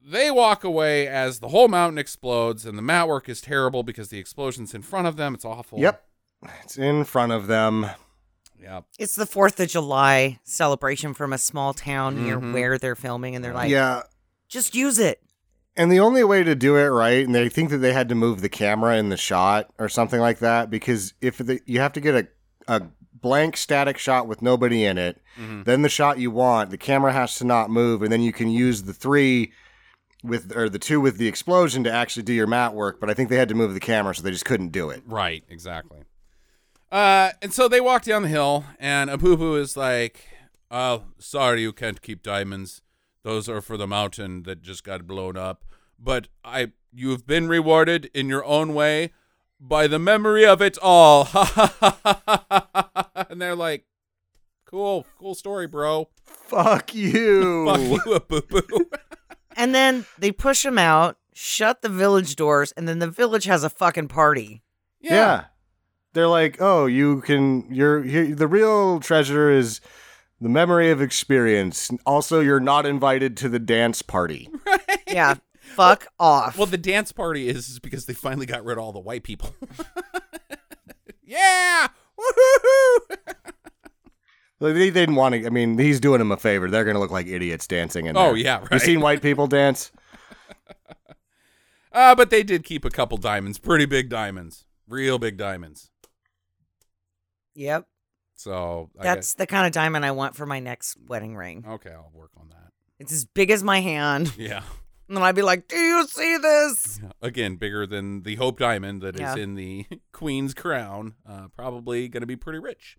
They walk away as the whole mountain explodes, and the mat work is terrible because the explosion's in front of them. It's awful. Yep. It's in front of them. Yep. It's the 4th of July celebration from a small town near Mhm. where they're filming and they're like, yeah. just use it. And the only way to do it right, and they think that they had to move the camera in the shot or something like that, because if the, you have to get a, a blank static shot with nobody in it, Mhm. then the shot you want, the camera has to not move, and then you can use the three with or the two with the explosion to actually do your mat work. But I think they had to move the camera, so they just couldn't do it. Right, exactly. Uh, and so they walk down the hill, and Apupu is like, "Oh, sorry, you can't keep diamonds. Those are for the mountain that just got blown up. But I, you've been rewarded in your own way by the memory of it all." and they're like, "Cool, cool story, bro. Fuck you. Fuck you, Apupu." And then they push him out, shut the village doors, and then the village has a fucking party. Yeah. They're like, oh, you can. You're here. The real treasure is the memory of experience. Also, you're not invited to the dance party. Yeah. Fuck off. Well, the dance party is, is because they finally got rid of all the white people. yeah! Woohoo! Like, They, didn't want to. I mean, he's doing them a favor. They're going to look like idiots dancing in Oh, there. yeah, You right. seen white people dance? Uh, but they did keep a couple diamonds, pretty big diamonds, real big diamonds. yep. So I That's the kind of diamond I want for my next wedding ring. okay. I'll work on that. It's as big as my hand. Yeah. And then I'd be like, Do you see this? Again, bigger than the Hope Diamond that is Yeah. in the Queen's crown. Uh, probably going to be pretty rich.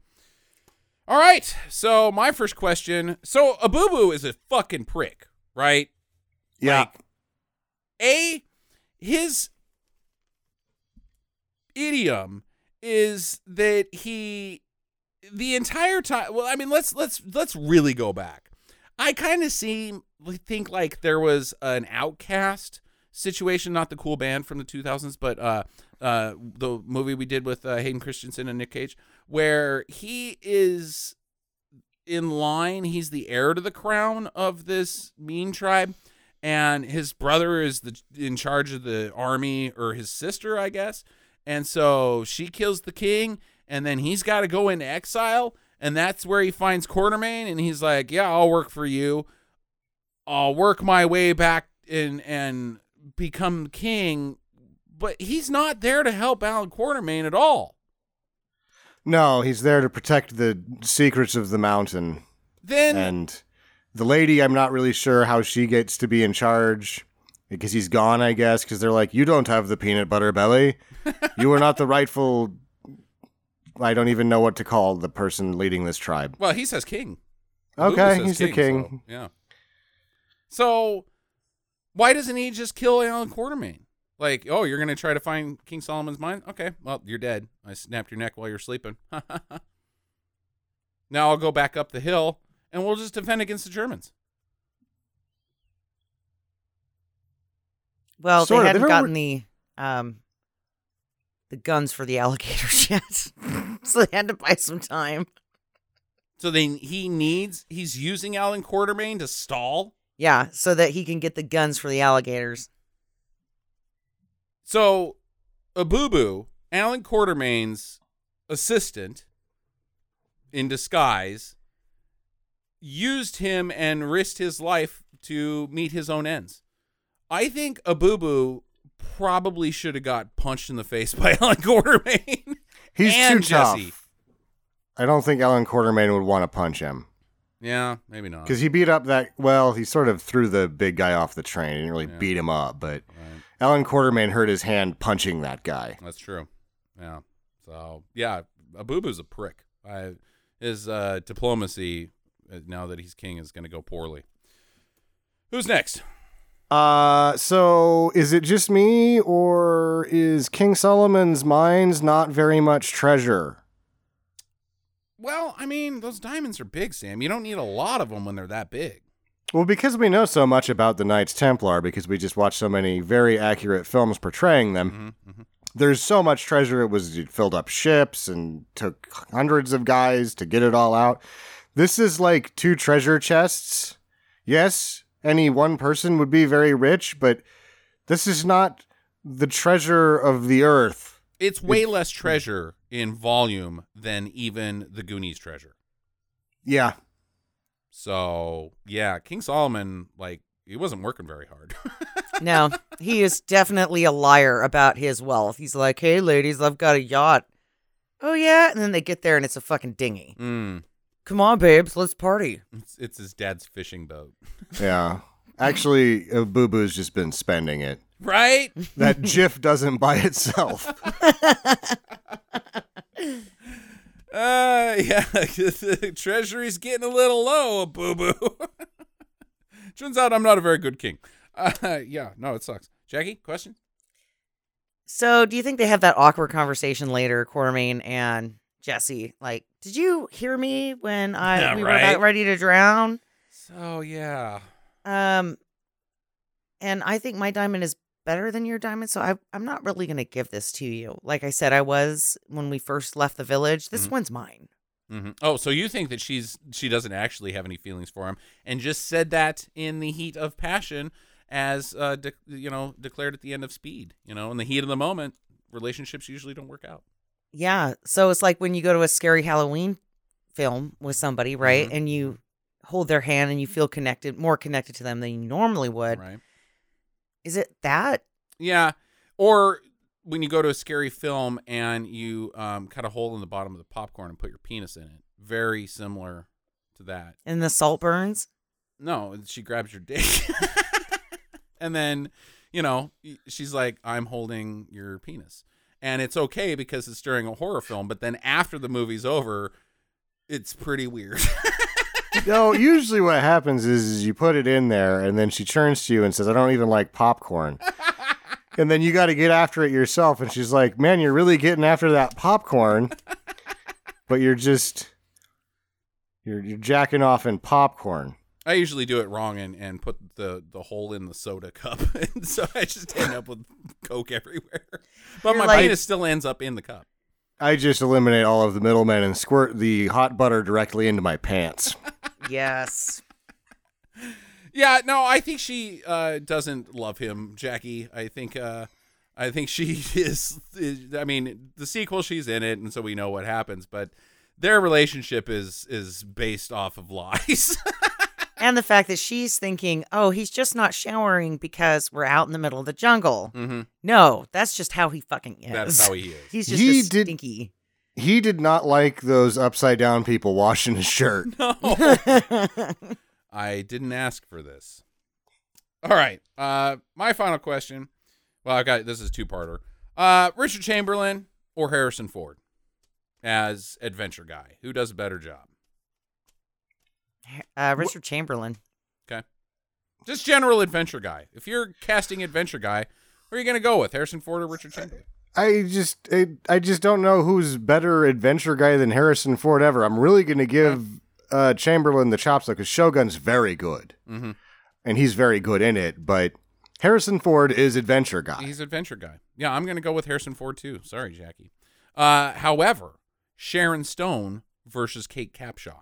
All right. So my first question. So Abubu is a fucking prick, right? Yeah. Like, A, his idiom is that he the entire time well i mean let's let's let's really go back i kind of seem think like there was an outcast situation not the cool band from the 2000s but uh uh the movie we did with uh, hayden christensen and nick cage where he is in line he's the heir to the crown of this mean tribe and his brother is the in charge of the army or his sister i guess and so she kills the king, and then he's got to go into exile, and that's where he finds Quatermain, and he's like, "Yeah, I'll work for you. I'll work my way back and and become king." But he's not there to help Alan Quatermain at all. No, he's there to protect the secrets of the mountain. Then And the lady, I'm not really sure how she gets to be in charge because he's gone, I guess, because they're like, you don't have the peanut butter belly. you are not the rightful. I don't even know what to call the person leading this tribe. Well, he says king. Okay, says he's the king. so, yeah. So why doesn't he just kill Alan Quatermain? Like, oh, you're gonna try to find King Solomon's mine? Okay, well, you're dead. I snapped your neck while you're sleeping. now I'll go back up the hill and we'll just defend against the Germans. Well, Sort they hadn't They've gotten the um the guns for the alligators yet, so they had to buy some time. So then he needs he's using Alan Quatermain to stall. Yeah, so that he can get the guns for the alligators. So Abubu, Alan Quatermain's assistant in disguise, used him and risked his life to meet his own ends. I think Abubu probably should have got punched in the face by Alan Quatermain. He's and too tough. I don't think Alan Quatermain would want to punch him Yeah, maybe not. because he beat up that. Well, he sort of threw the big guy off the train. He didn't really Yeah. beat him up, but Right. Alan Quatermain hurt his hand punching that guy. That's true. Yeah. So yeah, Abubu's a prick. I, his uh, diplomacy uh, now that he's king is going to go poorly. Who's next? Uh, so is it just me, or is King Solomon's mines not very much treasure? Well, I mean, those diamonds are big, Sam. You don't need a lot of them when they're that big. Well, because we know so much about the Knights Templar, because we just watched so many very accurate films portraying them, Mm-hmm, there's so much treasure. It was it filled up ships and took hundreds of guys to get it all out. This is like two treasure chests. Yes, any one person would be very rich, but this is not the treasure of the earth. It's way less treasure in volume than even the Goonies treasure. Yeah, So yeah, King Solomon, like, he wasn't working very hard. No, he is definitely a liar about his wealth. He's like, "Hey, ladies, I've got a yacht." Oh yeah, and then they get there and it's a fucking dinghy. mm, Come on, babes, let's party. it's, it's his dad's fishing boat, yeah. Actually, uh, Boo Boo's just been spending it. right? That Jif doesn't by itself. Uh, yeah, the treasury's getting a little low, boo boo. Turns out I'm not a very good king. Uh, yeah, no, it sucks. Jackie, question? So, do you think they have that awkward conversation later, Quatermain and Jesse? Like, did you hear me when I Yeah, we were about ready to drown? So yeah, Um, and I think my diamond is better than your diamond, so I, I'm not really going to give this to you. Like I said, I was when we first left the village. This Mhm. one's mine. Mm-hmm. Oh, so you think that she's she doesn't actually have any feelings for him, and just said that in the heat of passion, as uh, de- you know, declared at the end of Speed. You know, in the heat of the moment, relationships usually don't work out. Yeah. So it's like when you go to a scary Halloween film with somebody, right? Mhm. And you hold their hand and you feel connected, more connected to them than you normally would. Right? Is it that? Yeah. Or when you go to a scary film and you um, cut a hole in the bottom of the popcorn and put your penis in it. Very similar to that. And the salt burns? No, she grabs your dick. and then, you know, she's like, I'm holding your penis. And it's okay because it's during a horror film. But then after the movie's over, it's pretty weird. no, usually what happens is, is you put it in there, and then she turns to you and says, "I don't even like popcorn." and then you got to get after it yourself, and she's like, "Man, you're really getting after that popcorn, but you're just you're you're jacking off in popcorn." I usually do it wrong and, and put the, the hole in the soda cup, and so I just end up with Coke everywhere. But You're my like- penis still ends up in the cup. I just eliminate all of the middlemen and squirt the hot butter directly into my pants. Yes. Yeah, no, I think she uh, doesn't love him, Jackie. I think uh, I think she is, is. I mean, the sequel, she's in it, and so we know what happens. But their relationship is is based off of lies. And the fact that she's thinking, oh, he's just not showering because we're out in the middle of the jungle. Mhm. No, that's just how he fucking is. That's how he is. He's just He a did- stinky. He did not like those upside down people washing his shirt. No, I didn't ask for this. All right, uh, my final question. Well, I got this is two parter. Uh, Richard Chamberlain or Harrison Ford as adventure guy? Who does a better job? Uh, Richard Chamberlain. Okay. Just general adventure guy. If you're casting adventure guy, where are you going to go with? Harrison Ford or Richard Chamberlain? I just I, I just don't know who's better adventure guy than Harrison Ford ever. I'm really going to give uh, Chamberlain the chops though, because Shogun's very good, Mhm. and he's very good in it. But Harrison Ford is adventure guy. He's adventure guy. Yeah, I'm going to go with Harrison Ford too. Sorry, Jackie. Uh, however, Sharon Stone versus Kate Capshaw.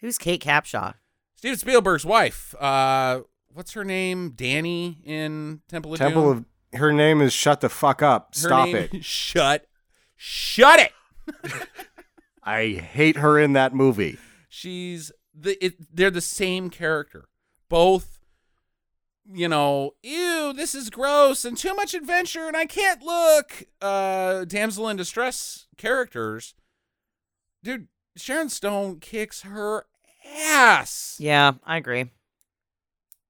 Who's Kate Capshaw? Steven Spielberg's wife. Uh, what's her name? Danny in Temple of Temple Doom. of her name is shut the fuck up. Her Stop name- it. Shut. Shut it. I hate her in that movie. She's the it, they're the same character. Both you know, ew, this is gross and too much adventure and I can't look. Uh damsel in distress characters. Dude, Sharon Stone kicks her ass. Yeah, I agree.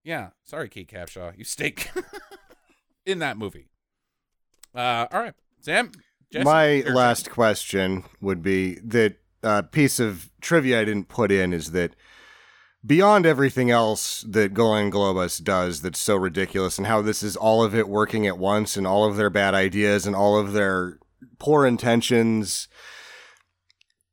Yeah, sorry Kate Capshaw. You stink in that movie. Uh all right. Sam, Jesse, My your turn. last question would be that uh, piece of trivia I didn't put in is that beyond everything else that Golan Globus does that's so ridiculous and how this is all of it working at once and all of their bad ideas and all of their poor intentions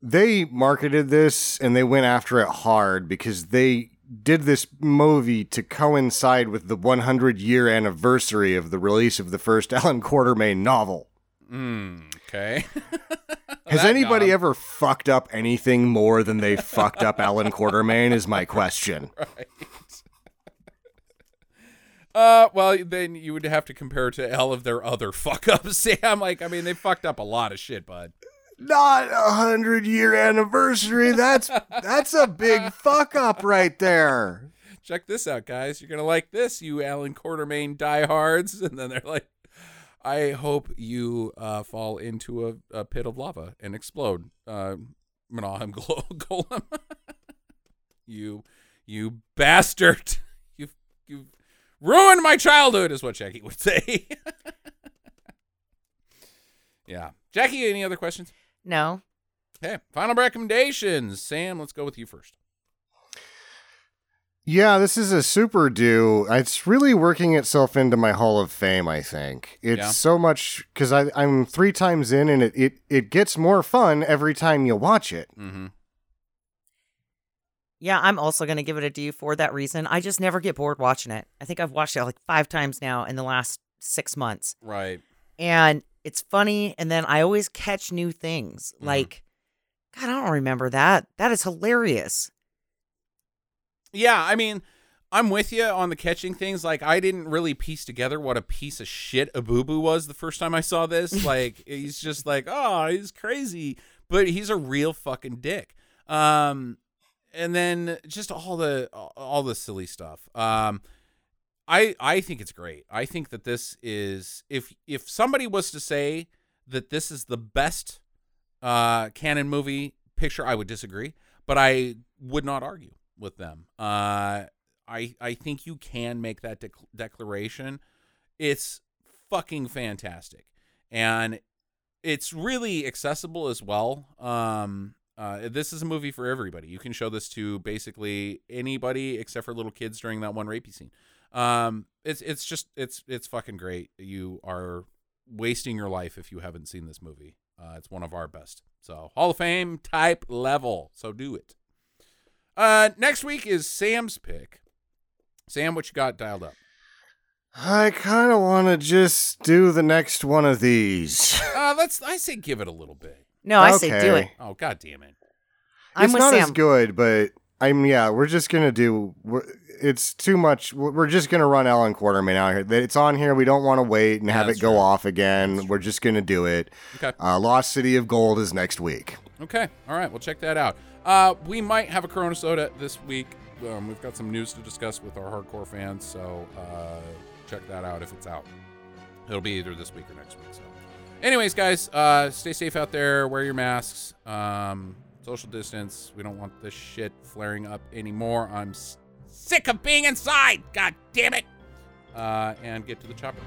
they marketed this and they went after it hard because they did this movie to coincide with the 100 year anniversary of the release of the first Alan Quatermain novel. Mm, okay. Has That anybody ever fucked up anything more than they fucked up Alan Quatermain? Is my question. right. Uh, well, then you would have to compare it to all of their other fuck ups, Sam. Like, I mean, they fucked up a lot of shit, bud. Not a hundred year anniversary. That's that's a big fuck up right there. Check this out, guys. You're gonna like this, you Alan Quatermain diehards. And then they're like, I hope you uh, fall into a, a pit of lava and explode. Uh, Menahem Glo- Golem. you, you bastard. You've, you've ruined my childhood, is what Jackie would say. yeah. Jackie, any other questions? No. Okay. Final recommendations. Sam, let's go with you first. Yeah, this is a super do. It's really working itself into my Hall of Fame. I think it's Yeah. so much because I'm three times in, and it, it it gets more fun every time you watch it. Mm-hmm. Yeah, I'm also going to give it a D for that reason. I just never get bored watching it. I think I've watched it like five times now in the last six months. Right. And it's funny. And then I always catch new things. Mhm. Like, God, I don't remember that. That is hilarious. Yeah, I mean, I'm with you on the catching things. Like, I didn't really piece together what a piece of shit Abubu was the first time I saw this. Like, he's just like, oh, he's crazy, but he's a real fucking dick. Um, and then just all the all the silly stuff. Um, I I think it's great. I think that this is if if somebody was to say that this is the best uh Cannon movie picture, I would disagree, but I would not argue with them. Uh I I think you can make that dec- declaration. It's fucking fantastic. And it's really accessible as well. Um Uh, this is a movie for everybody. You can show this to basically anybody except for little kids during that one rapey scene. Um, it's it's just it's it's fucking great. You are wasting your life if you haven't seen this movie. Uh, it's one of our best. So Hall of Fame type level. So do it. Uh, next week is Sam's pick. Sam, what you got dialed up? I kind of want to just do the next one of these. Uh, let's. I say give it a little bit. No, I say do it. Oh god damn it! I'm it's with not Sam. as good, but I'm yeah. We're just gonna do. It's too much. We're just gonna run Alan Quatermain out here. It's on here. We don't want to wait and have that's it go true. off again. We're just gonna do it. Okay. Uh, Lost City of Gold is next week. Okay. All right. We'll check that out. Uh, we might have a Corona Soda this week. Um, we've got some news to discuss with our hardcore fans, so uh, check that out if it's out. It'll be either this week or next week. So, anyways, guys, uh, stay safe out there. Wear your masks. Um, social distance. We don't want this shit flaring up anymore. I'm s- sick of being inside. God damn it. Uh, and get to the chopper.